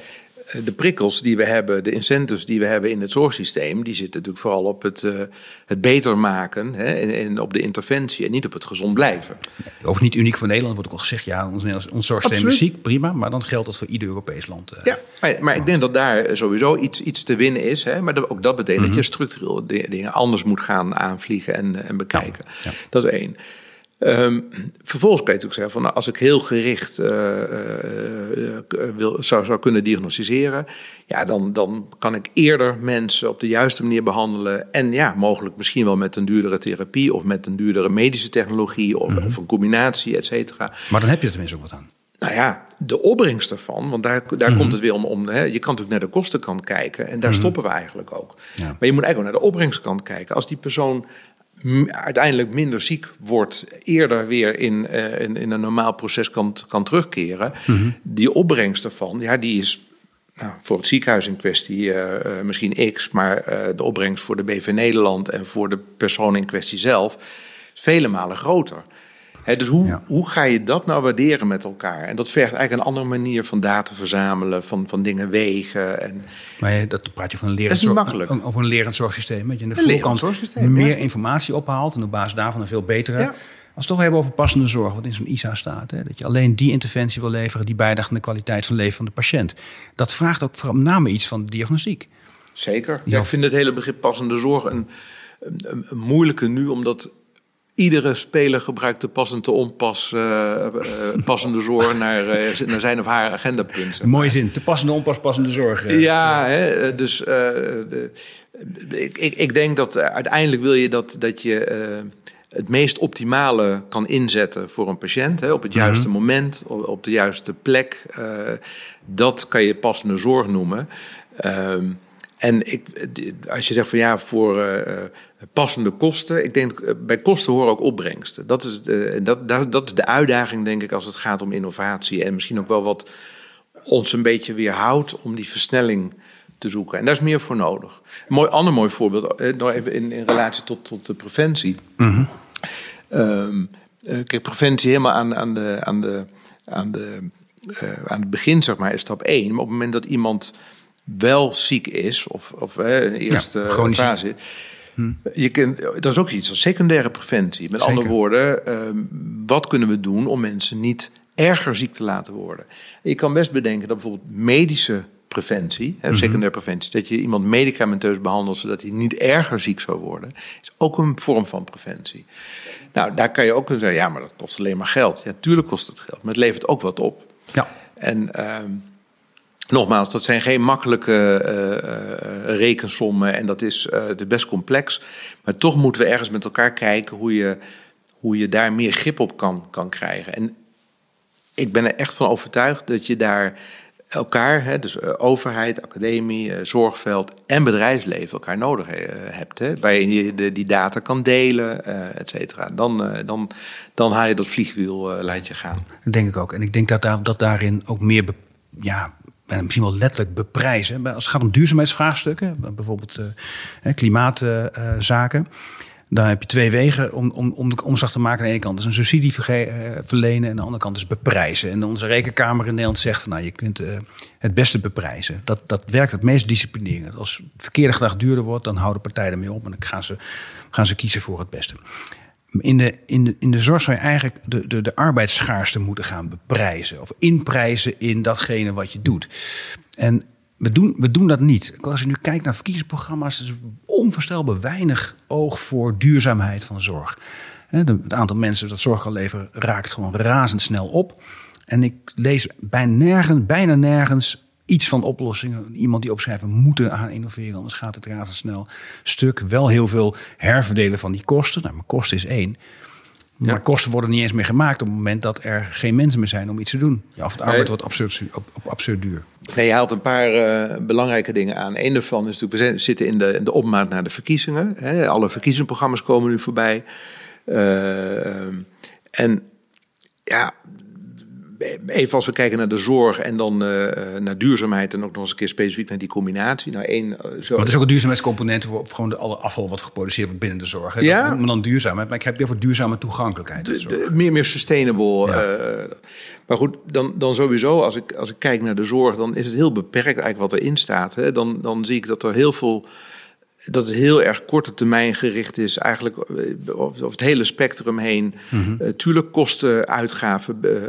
de prikkels die we hebben, de incentives die we hebben in het zorgsysteem, die zitten natuurlijk vooral op het, uh, het beter maken hè, en, en, op de interventie en niet op het gezond blijven. Of niet uniek voor Nederland, wordt ook al gezegd, ja, ons, ons zorgsysteem is ziek, prima, maar dan geldt dat voor ieder Europees land. Uh, ja, maar, maar ik denk dat daar sowieso iets, iets te winnen is, hè, maar dat, ook dat betekent mm -hmm. dat je structureel dingen anders moet gaan aanvliegen en, en bekijken. Ja, ja. Dat is één. Um, vervolgens kan je natuurlijk zeggen van nou, als ik heel gericht uh, uh, wil, zou, zou kunnen diagnosticeren, ja, dan, dan kan ik eerder mensen op de juiste manier behandelen. En ja, mogelijk misschien wel met een duurdere therapie of met een duurdere medische technologie of, mm -hmm. of een combinatie, et cetera. Maar dan heb je er tenminste ook wat aan. Nou ja, de opbrengst daarvan, want daar, daar mm -hmm. komt het weer om. om hè, je kan natuurlijk naar de kostenkant kijken en daar mm -hmm. stoppen we eigenlijk ook. Ja. Maar je moet eigenlijk ook naar de opbrengstkant kijken. Als die persoon uiteindelijk minder ziek wordt, eerder weer in, uh, in, in, een normaal proces kan, kan terugkeren. Mm -hmm. Die opbrengst daarvan, ja, die is nou, voor het ziekenhuis in kwestie uh, uh, misschien x, maar de opbrengst voor de BV Nederland en voor de persoon in kwestie zelf vele malen groter. He, dus hoe, ja. hoe ga je dat nou waarderen met elkaar? En dat vergt eigenlijk een andere manier van data verzamelen, van, van dingen wegen. En... Maar dat praat je van een lerend, zorg, over een lerend zorgsysteem. Dat je in de voorkant meer ja. informatie ophaalt en op basis daarvan een veel betere. Als we het toch hebben over passende zorg, wat in zo'n ISA staat. Hè, dat je alleen die interventie wil leveren die bijdraagt aan de kwaliteit van leven van de patiënt. Dat vraagt ook met name iets van de diagnostiek. Zeker. Ja, ik vind het hele begrip passende zorg een, een, een moeilijke nu, omdat iedere speler gebruikt de passende onpas, uh, passende zorg naar, naar zijn of haar agendapunten. Mooie zin, te passende onpas, passende zorg. ja, hè, dus de, ik, ik, ik, denk dat uiteindelijk wil je dat, dat je het meest optimale kan inzetten voor een patiënt. Hè, op het juiste mhm. moment, op, de juiste plek. dat kan je passende zorg noemen. Ehm, en ik, als je zegt van ja, voor uh, passende kosten. Ik denk eh, bij kosten horen ook opbrengsten. Dat is, de, dat, dat, dat is de uitdaging, denk ik, als het gaat om innovatie. En misschien ook wel wat ons een beetje weerhoudt om die versnelling te zoeken. En daar is meer voor nodig. Een mooi, ander mooi voorbeeld, nog even in, in relatie tot, tot de preventie. Mm kijk, preventie helemaal aan, aan, de, aan, de, aan, de, aan het begin, zeg maar, is stap één. Maar op het moment dat iemand wel ziek is, of, of hè, eerste ja, fase. Hm. Je kunt, dat is ook iets als secundaire preventie. Met andere woorden, ehm, wat kunnen we doen om mensen niet erger ziek te laten worden? Je kan best bedenken dat bijvoorbeeld medische preventie, hè, mhm. secundaire preventie, dat je iemand medicamenteus behandelt zodat hij niet erger ziek zou worden, is ook een vorm van preventie. Nou, daar kan je ook kunnen zeggen, ja, maar dat kost alleen maar geld. Ja, tuurlijk kost het geld, maar het levert ook wat op. Ja. En ehm, Nogmaals, dat zijn geen makkelijke uh, rekensommen en dat is, uh, best complex. Maar toch moeten we ergens met elkaar kijken hoe je, hoe je daar meer grip op kan, kan krijgen. En ik ben er echt van overtuigd dat je daar elkaar, hè, dus overheid, academie, zorgveld en bedrijfsleven elkaar nodig hebt. Hè, waarin je die data kan delen, et cetera. Dan, dan, dan haal je dat vliegwiel, laat je gaan. Dat denk ik ook. En ik denk dat, daar, dat daarin ook meer ja, misschien wel letterlijk beprijzen. Als het gaat om duurzaamheidsvraagstukken, bijvoorbeeld uh, klimaatzaken. Uh, dan heb je twee wegen om, om, om de omslag te maken. Aan de ene kant is een subsidie eh, verlenen en aan de andere kant is beprijzen. En onze rekenkamer in Nederland zegt, nou, je kunt uh, het beste beprijzen. Dat, dat werkt het meest disciplinerend. Als het verkeerde gedrag duurder wordt, dan houden partijen ermee op en dan gaan ze, gaan ze kiezen voor het beste. In de, in, de, in de zorg zou je eigenlijk de, de, de arbeidsschaarste moeten gaan beprijzen. Of inprijzen in datgene wat je doet. En we doen, we doen dat niet. Als je nu kijkt naar verkiezingsprogramma's, is onvoorstelbaar weinig oog voor duurzaamheid van zorg. Het aantal mensen dat zorg kan leveren raakt gewoon razendsnel op. En ik lees bijna nergens, bijna nergens iets van oplossingen. Iemand die opschrijft, we moeten aan innoveren, anders gaat het razendsnel stuk. Wel heel veel herverdelen van die kosten. Nou, maar kosten is één. Maar kosten worden niet eens meer gemaakt op het moment dat er geen mensen meer zijn om iets te doen. Ja, of het arbeid wordt absurd, absurd duur. Nee, je haalt een paar uh, belangrijke dingen aan. Eén daarvan is natuurlijk, we zitten in de, in de opmaat naar de verkiezingen. Hè. Alle verkiezingsprogramma's komen nu voorbij. Uh, en ja, even als we kijken naar de zorg en dan uh, naar duurzaamheid en ook nog eens een keer specifiek naar die combinatie. Nou, één, uh, zo... Maar het is ook een duurzaamheidscomponent voor gewoon de, alle afval wat geproduceerd wordt binnen de zorg. Hè? Ja. Dat dan duurzaamheid, maar ik heb het over duurzame toegankelijkheid. De, meer, meer sustainable. Ja. Uh, maar goed, dan, dan sowieso, als ik, als ik kijk naar de zorg, dan is het heel beperkt eigenlijk wat erin staat. Hè? Dan, dan zie ik dat er heel veel dat het heel erg korte termijn gericht is, eigenlijk eh, over het hele spectrum heen. Mm tuurlijk kosten, uitgaven, uh,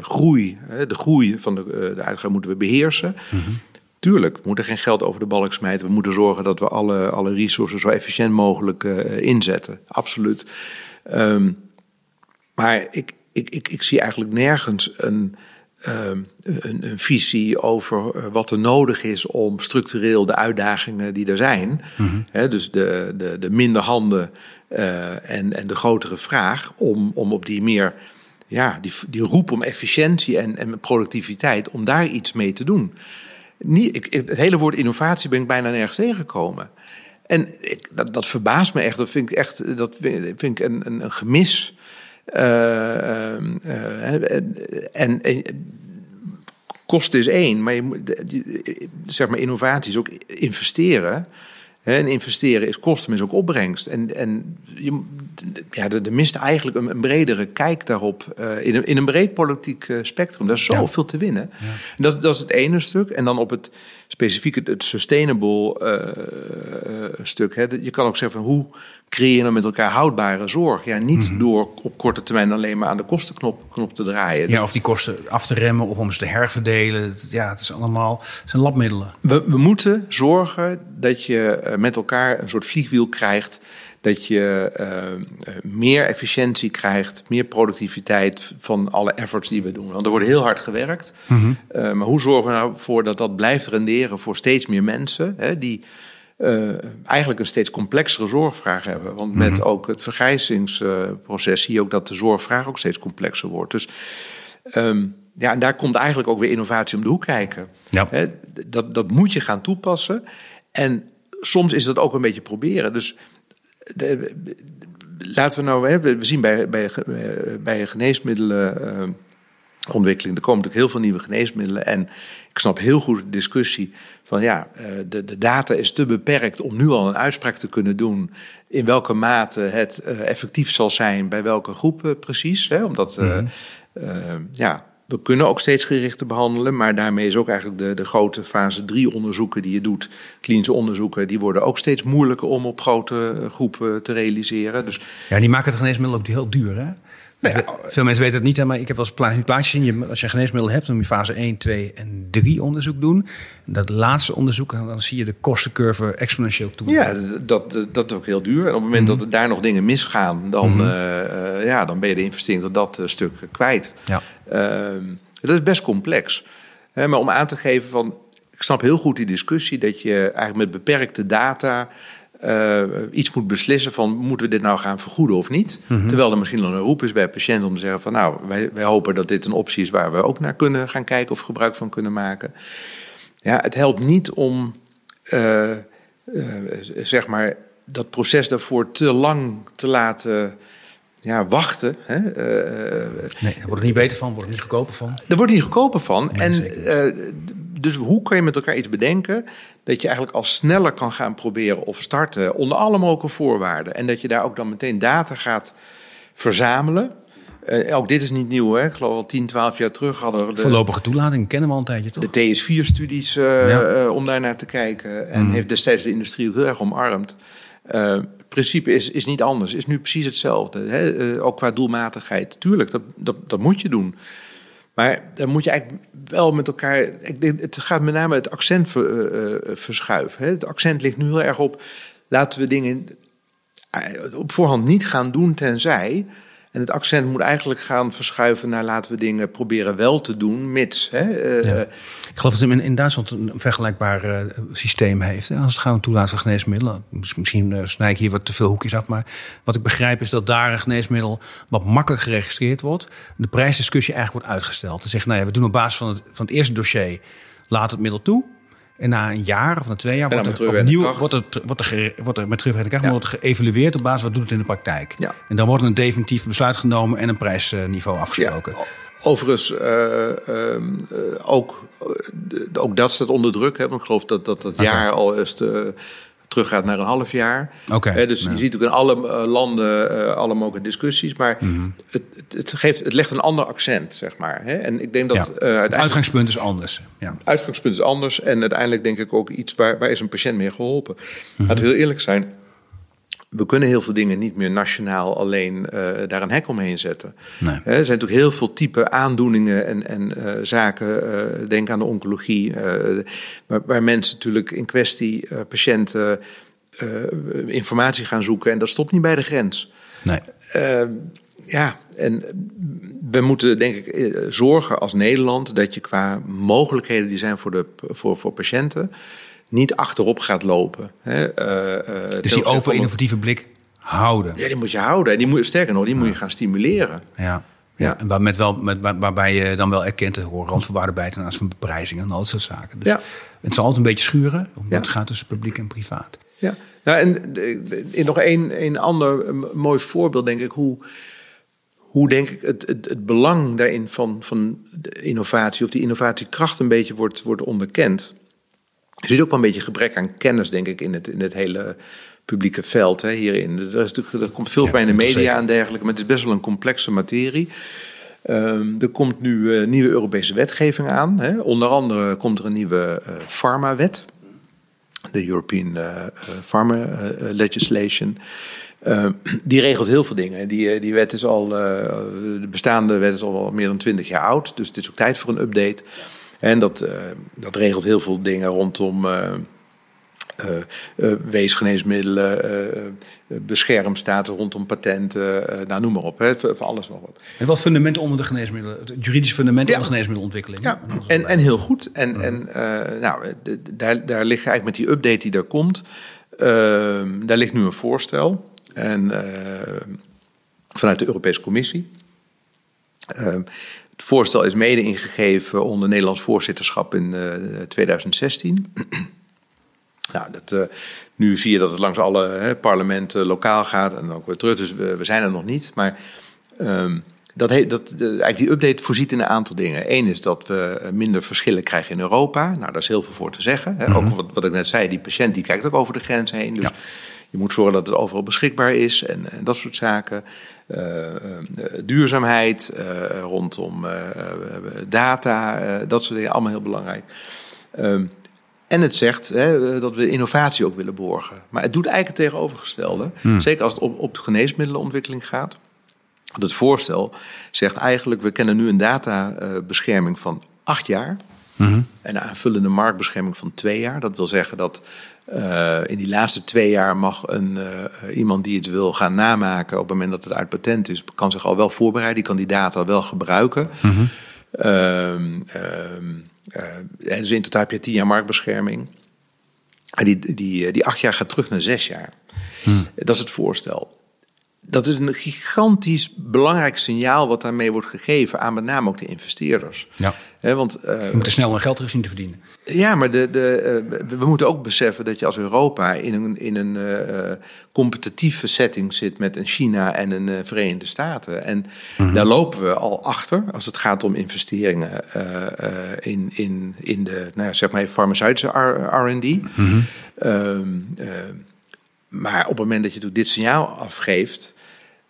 groei. de groei van de, de uitgaven moeten we beheersen. Mhm. Tuurlijk, we moeten geen geld over de balk smijten. We moeten zorgen dat we alle, alle resources zo efficiënt mogelijk inzetten. Absoluut. Um, maar ik, ik, ik, ik zie eigenlijk nergens een Ehm, een, een, visie over eh, wat er nodig is om structureel de uitdagingen die er zijn, mhm. hè, dus de, de, de minder handen uh, en, en de grotere vraag, om, om op die meer, ja, die, die roep om efficiëntie en, en productiviteit, om daar iets mee te doen. Niet, ik, het hele woord innovatie ben ik bijna nergens tegengekomen. En ik, dat, dat verbaast me echt. Dat vind ik echt dat vind ik een, een, een gemis. Uh, uh, en, en kosten is één, maar je moet, zeg maar innovatie is ook investeren. En investeren is kosten, maar is ook opbrengst. En, en je, ja, er, mist eigenlijk een, een, bredere kijk daarop uh, in, een, in een breed politiek spectrum. Daar is zoveel ja. te winnen. Ja. Dat, dat is het ene stuk. En dan op het specifiek het, sustainable uh, stuk. Hè. Je kan ook zeggen van hoe nou met elkaar houdbare zorg? Ja, niet mhm. door op korte termijn alleen maar aan de kostenknop knop te draaien. Ja, of die kosten af te remmen of om ze te herverdelen. Ja, het is allemaal het zijn labmiddelen. We, we moeten zorgen dat je met elkaar een soort vliegwiel krijgt dat je uh, meer efficiëntie krijgt, meer productiviteit van alle efforts die we doen. Want er wordt heel hard gewerkt. Mm -hmm. maar hoe zorgen we nou voor dat dat blijft renderen voor steeds meer mensen hè, die uh, eigenlijk een steeds complexere zorgvraag hebben? Want met mm -hmm. ook het vergrijzingsproces zie je ook dat de zorgvraag ook steeds complexer wordt. Dus um, ja, en daar komt eigenlijk ook weer innovatie om de hoek kijken. Ja. Dat, dat moet je gaan toepassen. En soms is dat ook een beetje proberen. Dus de, laten we nou, hè, we zien bij, bij, bij geneesmiddelen. ontwikkeling. Er komen natuurlijk heel veel nieuwe geneesmiddelen. En ik snap heel goed de discussie van ja, de, de data is te beperkt om nu al een uitspraak te kunnen doen. In welke mate het effectief zal zijn bij welke groep precies. Hè? Omdat mm -hmm. uh, ja, we kunnen ook steeds gerichter behandelen, maar daarmee is ook eigenlijk de, de grote fase 3 onderzoeken die je doet, klinische onderzoeken, die worden ook steeds moeilijker om op grote groepen te realiseren. Dus, ja, die maken het geneesmiddel ook heel duur, hè? Nou ja, Veel mensen weten het niet, maar ik heb wel eens plaatjes zien. Als je geneesmiddel hebt, dan moet je fase 1, 2 en 3 onderzoek doen. En dat laatste onderzoek, dan zie je de kostencurve exponentieel toenemen. Ja, dat, dat is ook heel duur. En op het moment mm -hmm. dat er daar nog dingen misgaan, dan, mm -hmm. uh, ja, dan ben je de investering tot dat uh, stuk kwijt. Ja. Uh, dat is best complex. Hè, maar om aan te geven van, ik snap heel goed die discussie dat je eigenlijk met beperkte data uh, iets moet beslissen van moeten we dit nou gaan vergoeden of niet. Mm -hmm. Terwijl er misschien nog een roep is bij patiënten om te zeggen van nou, wij, wij hopen dat dit een optie is waar we ook naar kunnen gaan kijken of gebruik van kunnen maken. Ja, het helpt niet om uh, uh, zeg maar dat proces daarvoor te lang te laten ja, wachten. Hè? nee, er wordt er niet beter van, wordt er niet goedkoper van. Er wordt niet goedkoper van. Nee, en dus hoe kan je met elkaar iets bedenken dat je eigenlijk al sneller kan gaan proberen of starten onder alle mogelijke voorwaarden. En dat je daar ook dan meteen data gaat verzamelen. Uh, ook dit is niet nieuw, hè? Ik geloof al 10, 12 jaar terug hadden we... De, Voorlopige toelating kennen we al een tijdje, toch? De TS4-studies uh, ja. uh, om daar naar te kijken. En mm. heeft destijds de industrie heel erg omarmd. het principe is, is niet anders, is nu precies hetzelfde. Hè? ook qua doelmatigheid. Tuurlijk, dat, dat, dat moet je doen. Maar dan moet je eigenlijk wel met elkaar. Ik denk, het gaat met name het accent ver, uh, verschuiven. Hè. Het accent ligt nu heel erg op. Laten we dingen op voorhand niet gaan doen, tenzij. En het accent moet eigenlijk gaan verschuiven naar laten we dingen proberen wel te doen, mits. Hè, ja. Ik geloof dat in, in Duitsland een vergelijkbaar uh, systeem heeft. Hè, als het gaat om toelaten geneesmiddelen. Misschien uh, snij ik hier wat te veel hoekjes af. Maar wat ik begrijp is dat daar een geneesmiddel wat makkelijk geregistreerd wordt. De prijsdiscussie eigenlijk wordt uitgesteld. Te zeggen, nou ja, we doen op basis van het, van het eerste dossier, laat het middel toe. En na een jaar of na twee jaar wordt er opnieuw wordt er, wordt er, wordt er met terugwerkende kracht wordt er geëvalueerd op basis van wat doet het in de praktijk. Ja. En dan wordt een definitief besluit genomen en een prijsniveau afgesproken. Ja. Overigens, uh, uh, ook, ook dat staat onder druk. Hè, want ik geloof dat dat, dat okay. jaar al is teruggaat naar een half jaar. Okay, dus ja. je ziet ook in alle uh, landen uh, alle mogelijke discussies. Maar mm -hmm. het, het, geeft, het legt een ander accent, zeg maar. Hè? En ik denk dat... Ja. Het uitgangspunt is anders. Ja. Het uitgangspunt is anders. En uiteindelijk denk ik ook iets waar, waar is een patiënt mee geholpen. Mm -hmm. Laten we heel eerlijk zijn we kunnen heel veel dingen niet meer nationaal alleen uh, daar een hek omheen zetten. Nee. er zijn natuurlijk heel veel type aandoeningen en, en uh, zaken. Uh, denk aan de oncologie, waar, waar, mensen natuurlijk in kwestie patiënten informatie gaan zoeken. En dat stopt niet bij de grens. Nee. ja, en we moeten denk ik zorgen als Nederland dat je qua mogelijkheden die zijn voor, de, voor, voor patiënten niet achterop gaat lopen. Hè. Uh, dus die open, innovatieve blik houden. Ja, die moet je houden. En die moet, sterker nog, die ja. moet je gaan stimuleren. Ja. Ja, en met wel, met, waarbij je dan wel erkent, er horen randvoorwaarden bij ten aanzien van beprijzingen en al dat soort zaken. Dus ja. het zal altijd een beetje schuren, omdat ja. het gaat tussen publiek en privaat. Ja, nou, en in nog één een ander mooi voorbeeld, denk ik, hoe, hoe denk ik het, het, het belang daarin van, van de innovatie of die innovatiekracht een beetje wordt, wordt onderkend. Er zit ook wel een beetje gebrek aan kennis, denk ik, in het, in het hele publieke veld hè, hierin. Er, is komt veel ja, bij in de media en dergelijke, maar het is best wel een complexe materie. Um, er komt nu uh, nieuwe Europese wetgeving aan. Hè. Onder andere komt er een nieuwe uh, farmawet. De European uh, Pharma Legislation. Uh, die regelt heel veel dingen. Die, die wet is al, de bestaande wet is al meer dan twintig jaar oud. Dus het is ook tijd voor een update. En dat, uh, dat regelt heel veel dingen rondom uh, uh, uh, weesgeneesmiddelen, uh, beschermstaten rondom patenten, nou noem maar op, hè, voor, voor, alles nog wat. En wat fundamenten onder de geneesmiddelen, het juridisch fundament ja. onder de geneesmiddelontwikkeling? Ja, en, en heel goed. En, en nou, daar, daar ligt eigenlijk met die update die er komt, ehm, daar ligt nu een voorstel. En vanuit de Europese Commissie. Ehm, het voorstel is mede ingegeven onder Nederlands voorzitterschap in 2016. Nou, dat, uh, nu zie je dat het langs alle hè, parlementen lokaal gaat en ook weer terug. Dus we, we zijn er nog niet. Maar um, dat, he, dat, de, eigenlijk die update voorziet in een aantal dingen. Eén is dat we minder verschillen krijgen in Europa. Nou, daar is heel veel voor te zeggen. Hè. Mm -hmm. Ook wat, wat, ik net zei, die patiënt die kijkt ook over de grens heen. Dus ja. je moet zorgen dat het overal beschikbaar is en, en dat soort zaken. Uh, uh, duurzaamheid uh, rondom data, dat soort dingen, allemaal heel belangrijk. Um, en het zegt hè, dat we innovatie ook willen borgen. Maar het doet eigenlijk het tegenovergestelde. Hmm. Zeker als het op, op geneesmiddelenontwikkeling gaat. Het voorstel zegt eigenlijk, we kennen nu een databescherming van acht jaar. En een aanvullende marktbescherming van twee jaar. Dat wil zeggen dat uh, in die laatste twee jaar mag een, uh, iemand die het wil gaan namaken... op het moment dat het uit patent is, kan zich al wel voorbereiden. Die kan die data wel gebruiken. Um, uh, dus in totaal heb je tien jaar marktbescherming. En die, die, die acht jaar gaat terug naar zes jaar. Hmm. Dat is het voorstel. Dat is een gigantisch belangrijk signaal wat daarmee wordt gegeven aan met name ook de investeerders. Ja. He, want, uh, je moet er snel een geld terug zien te verdienen. Ja, maar de, de, uh, we moeten ook beseffen dat je als Europa in een, in een uh, competitieve setting zit met een China en een Verenigde Staten. En mm-hmm. daar lopen we al achter als het gaat om investeringen in, in, in de nou ja, zeg maar farmaceutische RD. Mm-hmm. Um, maar op het moment dat je dit signaal afgeeft,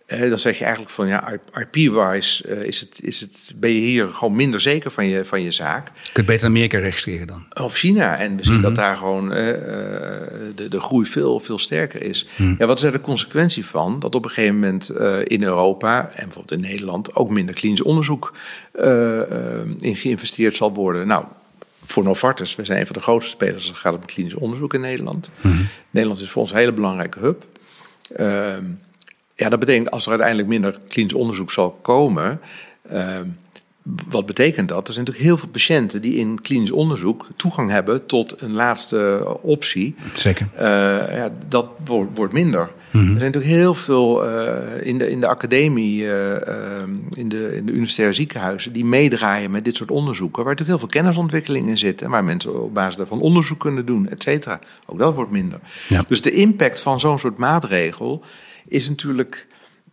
eh, dan zeg je eigenlijk van ja, IP-wise uh, is het, is het, ben je hier gewoon minder zeker van je, van je zaak. Je kunt beter Amerika registreren dan. Of China. En we zien dat daar gewoon uh, de, de groei veel, veel sterker is. Mm. Ja, wat is er de consequentie van? Dat op een gegeven moment in Europa en bijvoorbeeld in Nederland ook minder klinisch onderzoek in geïnvesteerd zal worden. Nou, voor Novartis, we zijn een van de grootste spelers als het gaat om klinisch onderzoek in Nederland. Mm-hmm. Nederland is voor ons een hele belangrijke hub. Ehm, ja, dat betekent als er uiteindelijk minder klinisch onderzoek zal komen. Uh, wat betekent dat? Er zijn natuurlijk heel veel patiënten die in klinisch onderzoek toegang hebben tot een laatste optie. Zeker. Uh, ja, dat wordt, wordt minder. Mm-hmm. Er zijn natuurlijk heel veel uh, in, de, in de academie, uh, in, de, in de universitaire ziekenhuizen, die meedraaien met dit soort onderzoeken. Waar natuurlijk heel veel kennisontwikkeling in zit. En waar mensen op basis daarvan onderzoek kunnen doen, et cetera. Ook dat wordt minder. Ja. Dus de impact van zo'n soort maatregel is natuurlijk.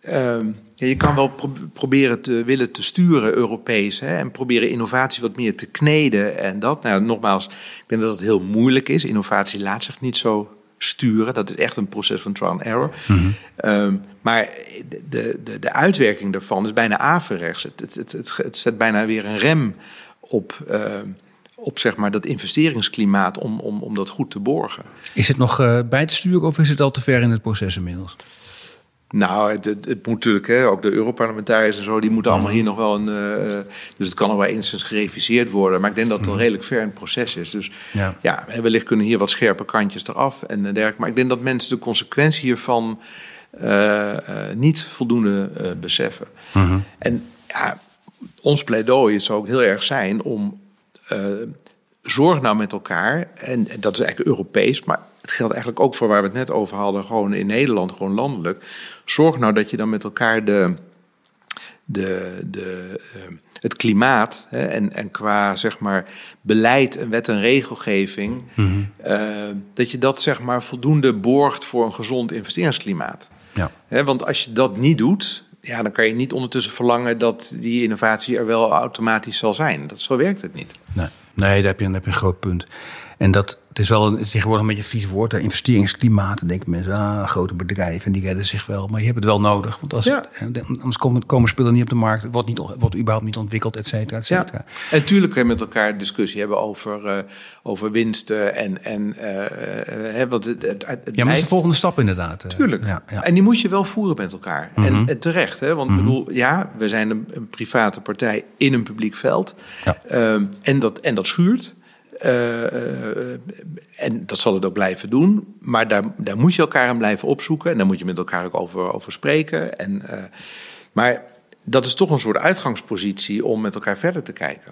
Uh, ja, je kan wel pro proberen te willen te sturen Europees hè, en proberen innovatie wat meer te kneden en dat. Nou, nogmaals, ik denk dat het heel moeilijk is. Innovatie laat zich niet zo sturen. Dat is echt een proces van trial and error. Mm -hmm. um, maar de, de, de uitwerking daarvan is bijna averechts. Het, het, het, het, het zet bijna weer een rem op. Uh, op zeg maar, dat investeringsklimaat om, om, om dat goed te borgen. Is het nog uh, bij te sturen of is het al te ver in het proces inmiddels? Nou, het, het, het, moet natuurlijk, hè, ook de Europarlementariërs en zo, die moeten allemaal hier nog wel een. Uh, dus het kan nog wel eens gereviseerd worden. Maar ik denk dat het al redelijk ver in het proces is. Dus ja, ja wellicht kunnen hier wat scherpe kantjes eraf en dergelijke. Maar ik denk dat mensen de consequentie hiervan uh, uh, niet voldoende beseffen. -huh. En ja, ons pleidooi zou ook heel erg zijn om. zorg nou met elkaar, en, en dat is eigenlijk Europees, maar het geldt eigenlijk ook voor waar we het net over hadden, gewoon in Nederland, gewoon landelijk. Zorg nou dat je dan met elkaar de, de, de, uh, het klimaat hè, en, en qua zeg maar beleid en wet en regelgeving, mm-hmm. uh, dat je dat zeg maar voldoende borgt voor een gezond investeringsklimaat. Ja. Hè, want als je dat niet doet, ja, dan kan je niet ondertussen verlangen dat die innovatie er wel automatisch zal zijn. Dat, zo werkt het niet. Nee, nee daar, heb je, daar heb je een groot punt. En dat, het is wel een, tegenwoordig een beetje een vies woord, investeringsklimaat. Dan denken mensen, ah, grote bedrijven, die redden zich wel. Maar je hebt het wel nodig. Want als ja. het, anders komen, komen spullen niet op de markt, wordt, niet, wordt überhaupt niet ontwikkeld, et cetera, et cetera. Ja. En natuurlijk kun je met elkaar discussie hebben over, uh, over winsten en... en uh, uh, wat het, het, het ja, maar dat is de volgende stap inderdaad. Tuurlijk. Ja, ja. En die moet je wel voeren met elkaar. Mm -hmm. en, en, terecht, hè? want mm -hmm. bedoel, ja, we zijn een, een, private partij in een publiek veld. Ja. Um, en, dat, en dat schuurt. En dat zal het ook blijven doen. Maar daar, daar moet je elkaar aan blijven opzoeken. En daar moet je met elkaar ook over, over spreken. En, maar dat is toch een soort uitgangspositie om met elkaar verder te kijken.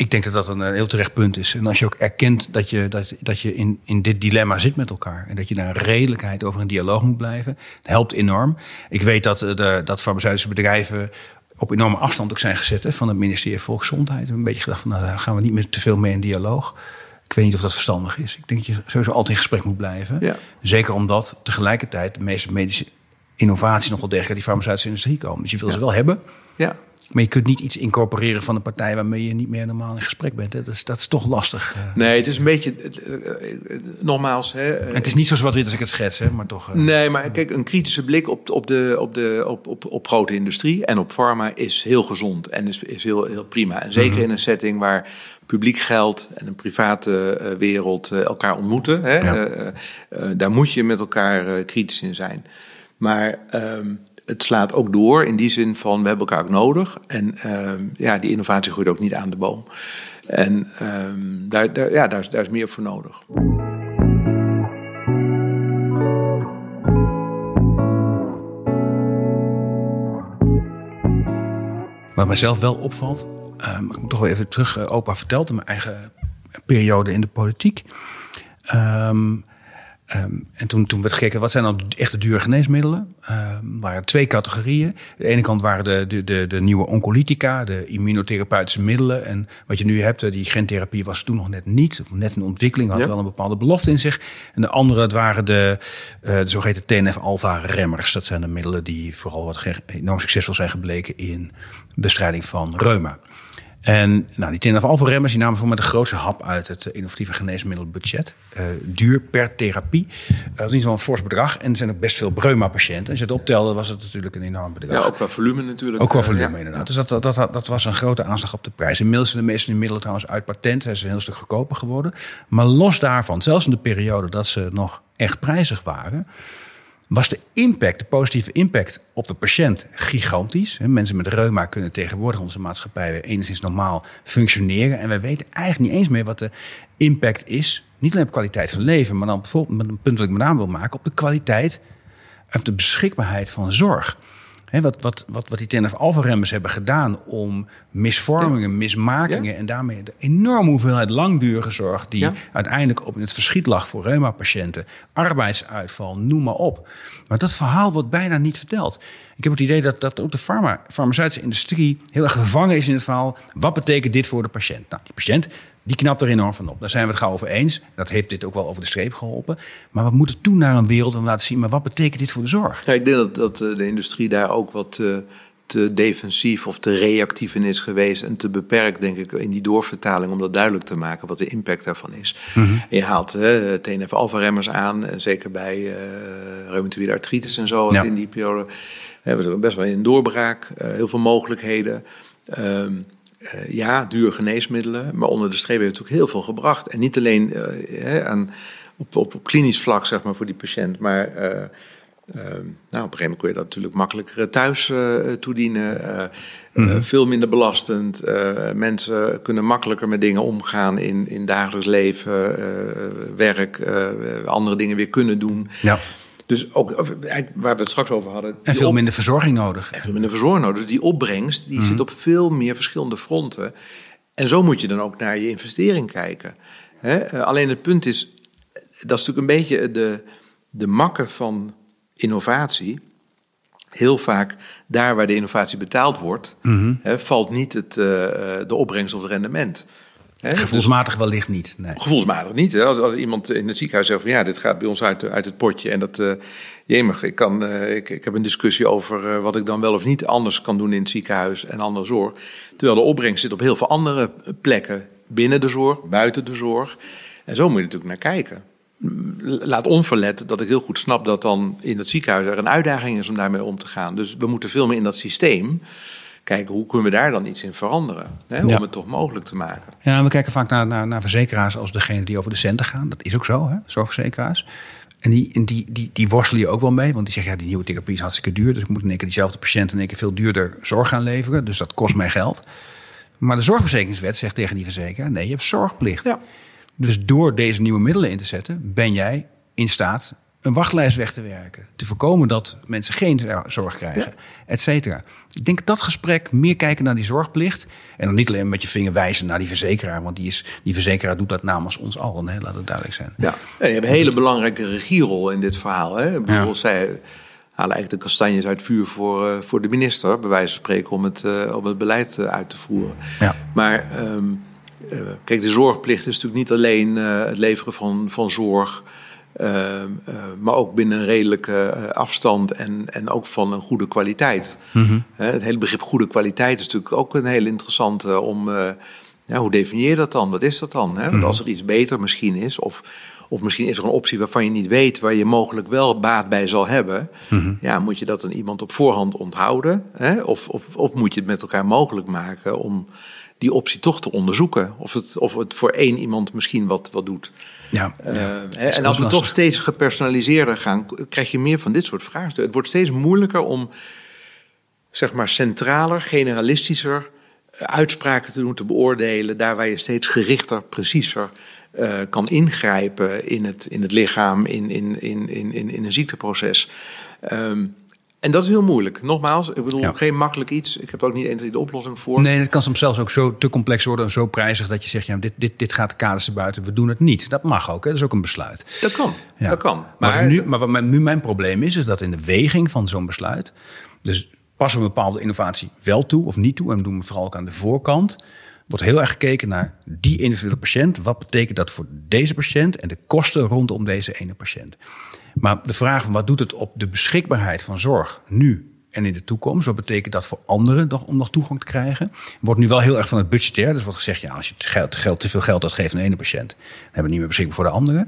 Ik denk dat dat een heel terecht punt is. En als je ook erkent dat je, dat, dat je in, in dit dilemma zit met elkaar. En dat je daar redelijkheid over een dialoog moet blijven. Dat helpt enorm. Ik weet dat, de, dat farmaceutische bedrijven op enorme afstand ook zijn gezet hè, van het ministerie van Volksgezondheid. We hebben een beetje gedacht van nou, daar gaan we niet meer te veel mee in dialoog. Ik weet niet of dat verstandig is. Ik denk dat je sowieso altijd in gesprek moet blijven. Ja. Zeker omdat tegelijkertijd de meeste medische innovaties nog wel degelijk uit die farmaceutische industrie komen. Dus je wil ze wel hebben. Ja. Maar je kunt niet iets incorporeren van een partij waarmee je niet meer normaal in gesprek bent. Dat is, dat is toch lastig. Eh. Nee, het is een beetje. Uh, nogmaals. Hè, het is niet zo zwart-wit als ik het schets, hè, maar toch. nee, maar kijk, een kritische blik op, op, de, op, de, op, op, op grote industrie en op pharma is heel gezond en is, is heel, heel prima. En zeker mhm. in een setting waar publiek geld en een private wereld elkaar ontmoeten. Hè, daar moet je met elkaar kritisch in zijn. Maar. Ehm, het slaat ook door in die zin van we hebben elkaar ook nodig. En ehm, ja, die innovatie groeit ook niet aan de boom. En ehm, daar, daar, ja, daar, is, daar is meer voor nodig. Wat mijzelf wel opvalt, um, ik moet toch wel even terug, uh, opa verteld in mijn eigen periode in de politiek. Ehm, en toen, toen werd gekeken, wat zijn dan echte dure geneesmiddelen? Er um, waren twee categorieën. Aan de ene kant waren de, de, de, de, nieuwe oncolytica, de immunotherapeutische middelen. En wat je nu hebt, eh, die gentherapie was toen nog net niet. Net een ontwikkeling, had wel een bepaalde belofte in zich. En de andere, het waren de, uh, de zogeheten TNF-alpha-remmers. Dat zijn de middelen die vooral wat enorm succesvol zijn gebleken in bestrijding van reuma. En nou, die TNF-alpha-remmers die namen voor mij de grootste hap uit het eh, innovatieve geneesmiddelbudget. Uh, duur per therapie. Uh, dat is niet zo'n fors bedrag. En er zijn ook best veel breuma-patiënten. Als je het optelde, was het natuurlijk een enorm bedrag. Ja, ook qua volume natuurlijk. Ook qua volume, inderdaad. Dus dat, dat, dat, dat, was een grote aanslag op de prijs. Inmiddels zijn de meeste middelen trouwens uit patent. Zijn ze een heel stuk goedkoper geworden. Maar los daarvan, zelfs in de periode dat ze nog echt prijzig waren was de impact, de positieve impact op de patiënt gigantisch. Mensen met reuma kunnen tegenwoordig onze maatschappij weer enigszins normaal functioneren. En wij weten eigenlijk niet eens meer wat de impact is. Niet alleen op kwaliteit van leven, maar dan bijvoorbeeld met een punt dat ik met name wil maken op de kwaliteit of de beschikbaarheid van zorg wat, wat, wat, wat die TNF-alpha-remmers hebben gedaan om misvormingen, mismakingen en daarmee de enorme hoeveelheid langdurige zorg die uiteindelijk op het verschiet lag voor reuma-patiënten, arbeidsuitval, noem maar op. Maar dat verhaal wordt bijna niet verteld. Ik heb het idee dat, dat ook de farma, farmaceutische industrie heel erg gevangen is in het verhaal. Wat betekent dit voor de patiënt? Nou, die patiënt die knapt er enorm van op. Daar zijn we het gauw over eens. Dat heeft dit ook wel over de streep geholpen. Maar we moeten toen naar een wereld om laten zien... maar wat betekent dit voor de zorg? Ja, ik denk dat, dat eh, de industrie daar ook wat uh, te defensief of te reactief in is geweest... en te beperkt, denk ik, in die doorvertaling... om dat duidelijk te maken wat de impact daarvan is. Mhm. je haalt TNF-alpha-remmers aan... zeker bij uh, reumatoïde artritis en zo... in die periode hebben we best wel in doorbraak. heel veel mogelijkheden... Ehm, uh, ja, dure geneesmiddelen, maar onder de streep heeft het ook heel veel gebracht. En niet alleen uh, aan, op, op, op, klinisch vlak, zeg maar, voor die patiënt, maar uh, nou, op een gegeven moment kun je dat natuurlijk makkelijker thuis toedienen. Mhm. veel minder belastend. mensen kunnen makkelijker met dingen omgaan in, in dagelijks leven, werk, andere dingen weer kunnen doen. Ja. Dus ook waar we het straks over hadden. En veel minder verzorging nodig. En veel minder verzorging nodig. Dus die opbrengst die mhm. zit op veel meer verschillende fronten. En zo moet je dan ook naar je investering kijken. Eh, alleen het punt is, dat is natuurlijk een beetje de, de makke van innovatie. Heel vaak daar waar de innovatie betaald wordt, mhm. valt niet het, uh, de opbrengst of het rendement. Gevoelsmatig wellicht niet. Nee. Gevoelsmatig niet. Hè? Als, als, iemand in het ziekenhuis zegt van ja, dit gaat bij ons uit, uit het potje. En dat, uh, jemig, ik, kan, uh, ik, ik heb een discussie over uh, wat ik dan wel of niet anders kan doen in het ziekenhuis en andere zorg. Terwijl de opbrengst zit op heel veel andere plekken. Binnen de zorg, buiten de zorg. En zo moet je natuurlijk naar kijken. Laat onverlet dat ik heel goed snap dat dan in het ziekenhuis er een uitdaging is om daarmee om te gaan. Dus we moeten veel meer in dat systeem kijken hoe kunnen we daar dan iets in veranderen. Hè, om het toch mogelijk te maken. Ja, we kijken vaak naar, naar, naar verzekeraars als degene die over de centen gaan. Dat is ook zo, hè, zorgverzekeraars. En die, die, die, die worstelen je ook wel mee. Want die zeggen, ja, die nieuwe therapie is hartstikke duur. Dus ik moet in één keer diezelfde patiënt in één keer veel duurder zorg gaan leveren. Dus dat kost mij geld. Maar de zorgverzekeringswet zegt tegen die verzekeraar, nee, je hebt zorgplicht. Ja. Dus door deze nieuwe middelen in te zetten, ben jij in staat een wachtlijst weg te werken. Te voorkomen dat mensen geen zorg krijgen, et cetera. Ik denk dat gesprek meer kijken naar die zorgplicht. En dan niet alleen met je vinger wijzen naar die verzekeraar. Want die, is, die verzekeraar doet dat namens ons allen, hè? laat het duidelijk zijn. Ja, en je hebt een hele belangrijke regierol in dit verhaal. Hè? Bijvoorbeeld, zij halen eigenlijk de kastanjes uit vuur voor, uh, voor de minister, bij wijze van spreken, om het, uh, om het beleid uh, uit te voeren. Ja. Maar um, kijk, de zorgplicht is natuurlijk niet alleen het leveren van, van zorg. Uh, uh, maar ook binnen een redelijke uh, afstand en, en ook van een goede kwaliteit. Mm -hmm. het hele begrip goede kwaliteit is natuurlijk ook een heel interessante om. ja, hoe definieer je dat dan? Wat is dat dan? Hè? Want mhm. als er iets beter misschien is, of, of misschien is er een optie waarvan je niet weet waar je mogelijk wel baat bij zal hebben, mm -hmm. ja, moet je dat aan iemand op voorhand onthouden? Hè? Of, of, of moet je het met elkaar mogelijk maken om die optie toch te onderzoeken? Of het, of het voor één iemand misschien wat, wat doet? Ja, uh, en als we toch steeds gepersonaliseerder gaan, krijg je meer van dit soort vragen. Het wordt steeds moeilijker om, zeg maar, centraler, generalistischer eh, uitspraken te doen, te beoordelen. Daar waar je steeds gerichter, preciezer uh, kan ingrijpen in het, in het lichaam, in, in, in, in, in een ziekteproces. Um, en dat is heel moeilijk. Nogmaals, ik bedoel, geen makkelijk iets. Ik heb ook niet eens de oplossing voor. Nee, het kan soms zelfs ook zo te complex worden, zo prijzig dat je zegt: ja, dit, dit, dit gaat de kaders buiten, we doen het niet. Dat mag ook, hè? dat is ook een besluit. Dat kan. Ja. Dat kan. Maar, maar, nu, maar wat nu mijn probleem is, is dat in de weging van zo'n besluit. Dus passen we een bepaalde innovatie wel toe of niet toe? En doen we vooral ook aan de voorkant wordt heel erg gekeken naar die individuele patiënt. Wat betekent dat voor deze patiënt en de kosten rondom deze ene patiënt? Maar de vraag van wat doet het op de beschikbaarheid van zorg nu en in de toekomst? Wat betekent dat voor anderen nog, om nog toegang te krijgen? Wordt nu wel heel erg van het budgetair. Dus wordt gezegd, ja, als je geld, geld, te veel geld uitgeeft aan de ene patiënt, dan hebben we niet meer beschikbaar voor de andere.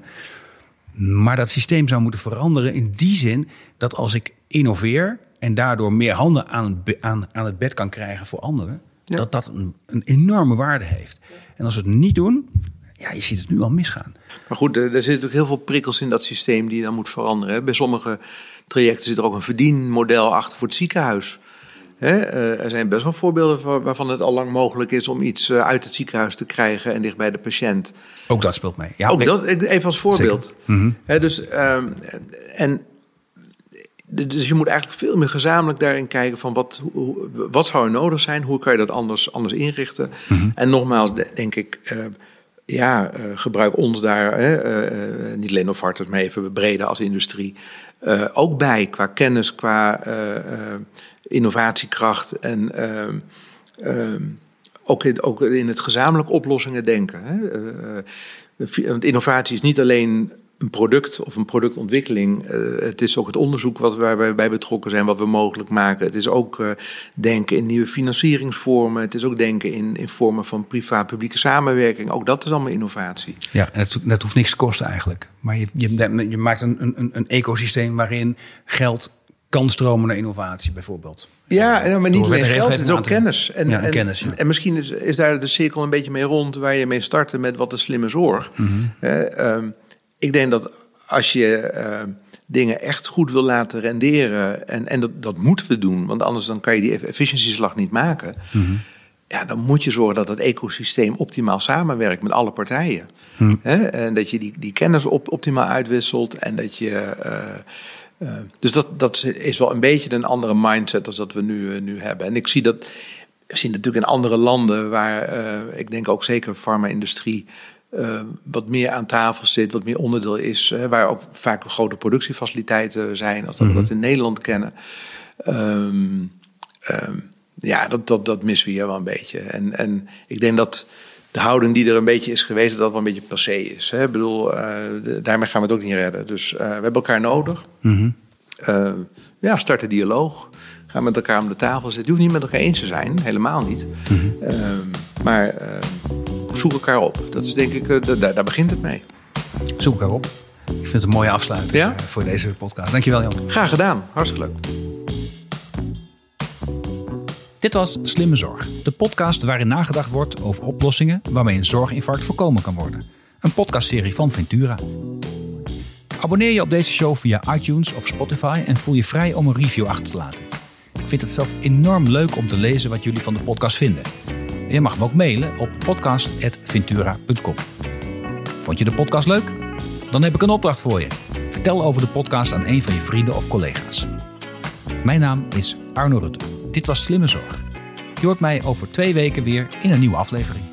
Maar dat systeem zou moeten veranderen in die zin dat als ik innoveer en daardoor meer handen aan, aan, aan het bed kan krijgen voor anderen, dat dat een, een, enorme waarde heeft. En als we het niet doen, ja, je ziet het nu al misgaan. Maar goed, er, zitten ook heel veel prikkels in dat systeem die dan moet veranderen. Bij sommige trajecten zit er ook een verdienmodel achter voor het ziekenhuis. Eh, er zijn best wel voorbeelden waarvan het al lang mogelijk is om iets eh, uit het ziekenhuis te krijgen en dicht bij de patiënt. Ook dat speelt mee. Ja, ook dat, even als voorbeeld. Mm dus, ehm, en dus je moet eigenlijk veel meer gezamenlijk daarin kijken van wat, wat zou er nodig zijn, hoe kan je dat anders, anders inrichten. Mhm. En nogmaals, denk ik, uh, ja, uh, gebruik ons daar, uh, niet alleen Novartis, maar even breder als industrie, ook bij qua kennis, qua innovatiekracht en ook, in, ook in het gezamenlijk oplossingen denken. Hè. want innovatie is niet alleen een product of een productontwikkeling. Uh, het is ook het onderzoek wat waar wij bij betrokken zijn, wat we mogelijk maken. Het is ook uh, denken in nieuwe financieringsvormen. Het is ook denken in, in vormen van privaat-publieke samenwerking. Ook dat is allemaal innovatie. Ja, en het, dat hoeft niks te kosten eigenlijk. Maar je, je, je maakt een, een, een ecosysteem waarin geld kan stromen naar innovatie bijvoorbeeld. Ja, maar niet alleen geld, het is ook kennis. En, ja, en, kennis ja. en, misschien is, is daar de cirkel een beetje mee rond... waar je mee startte met wat de slimme zorg. Mm -hmm ik denk dat als je uh, dingen echt goed wil laten renderen, en, en dat, dat moeten we doen, want anders dan kan je die efficiëntieslag niet maken. Mm -hmm. Ja, dan moet je zorgen dat het ecosysteem optimaal samenwerkt met alle partijen. Mm. En dat je die, die kennis op, optimaal uitwisselt en dat je. Uh, uh, dus dat, dat is wel een beetje een andere mindset als dat we nu, nu hebben. En ik zie dat. We zien natuurlijk in andere landen waar ik denk ook zeker farma-industrie uh, wat meer aan tafel zit, wat meer onderdeel is, uh, waar ook vaak grote productiefaciliteiten zijn, als dat we dat mhm. in Nederland kennen. Um, um, ja, dat, dat, dat missen we hier wel een beetje. En, en ik denk dat de houding die er een beetje is geweest, dat dat wel een beetje passé is. Hè? Ik bedoel, uh, daarmee gaan we het ook niet redden. Dus we hebben elkaar nodig. Mm -hmm. ja, start een dialoog. Ga met elkaar om de tafel zitten. Je hoeft niet met elkaar eens te zijn, helemaal niet. Mm -hmm. maar zoek elkaar op. Dat is denk ik, uh, daar, daar, begint het mee. Zoek elkaar op. Ik vind het een mooie afsluiting ja? Eh, voor deze podcast. Dankjewel Jan. Graag gedaan. Hartstikke leuk. Dit was Slimme Zorg, de podcast waarin nagedacht wordt over oplossingen waarmee een zorginfarct voorkomen kan worden. Een podcastserie van Ventura. Abonneer je op deze show via iTunes of Spotify en voel je vrij om een review achter te laten. Ik vind het zelf enorm leuk om te lezen wat jullie van de podcast vinden. Je mag me ook mailen op podcast.ventura.com. Vond je de podcast leuk? Dan heb ik een opdracht voor je. Vertel over de podcast aan een van je vrienden of collega's. Mijn naam is Arno Rutte. Dit was Slimme Zorg. Je hoort mij over twee weken weer in een nieuwe aflevering.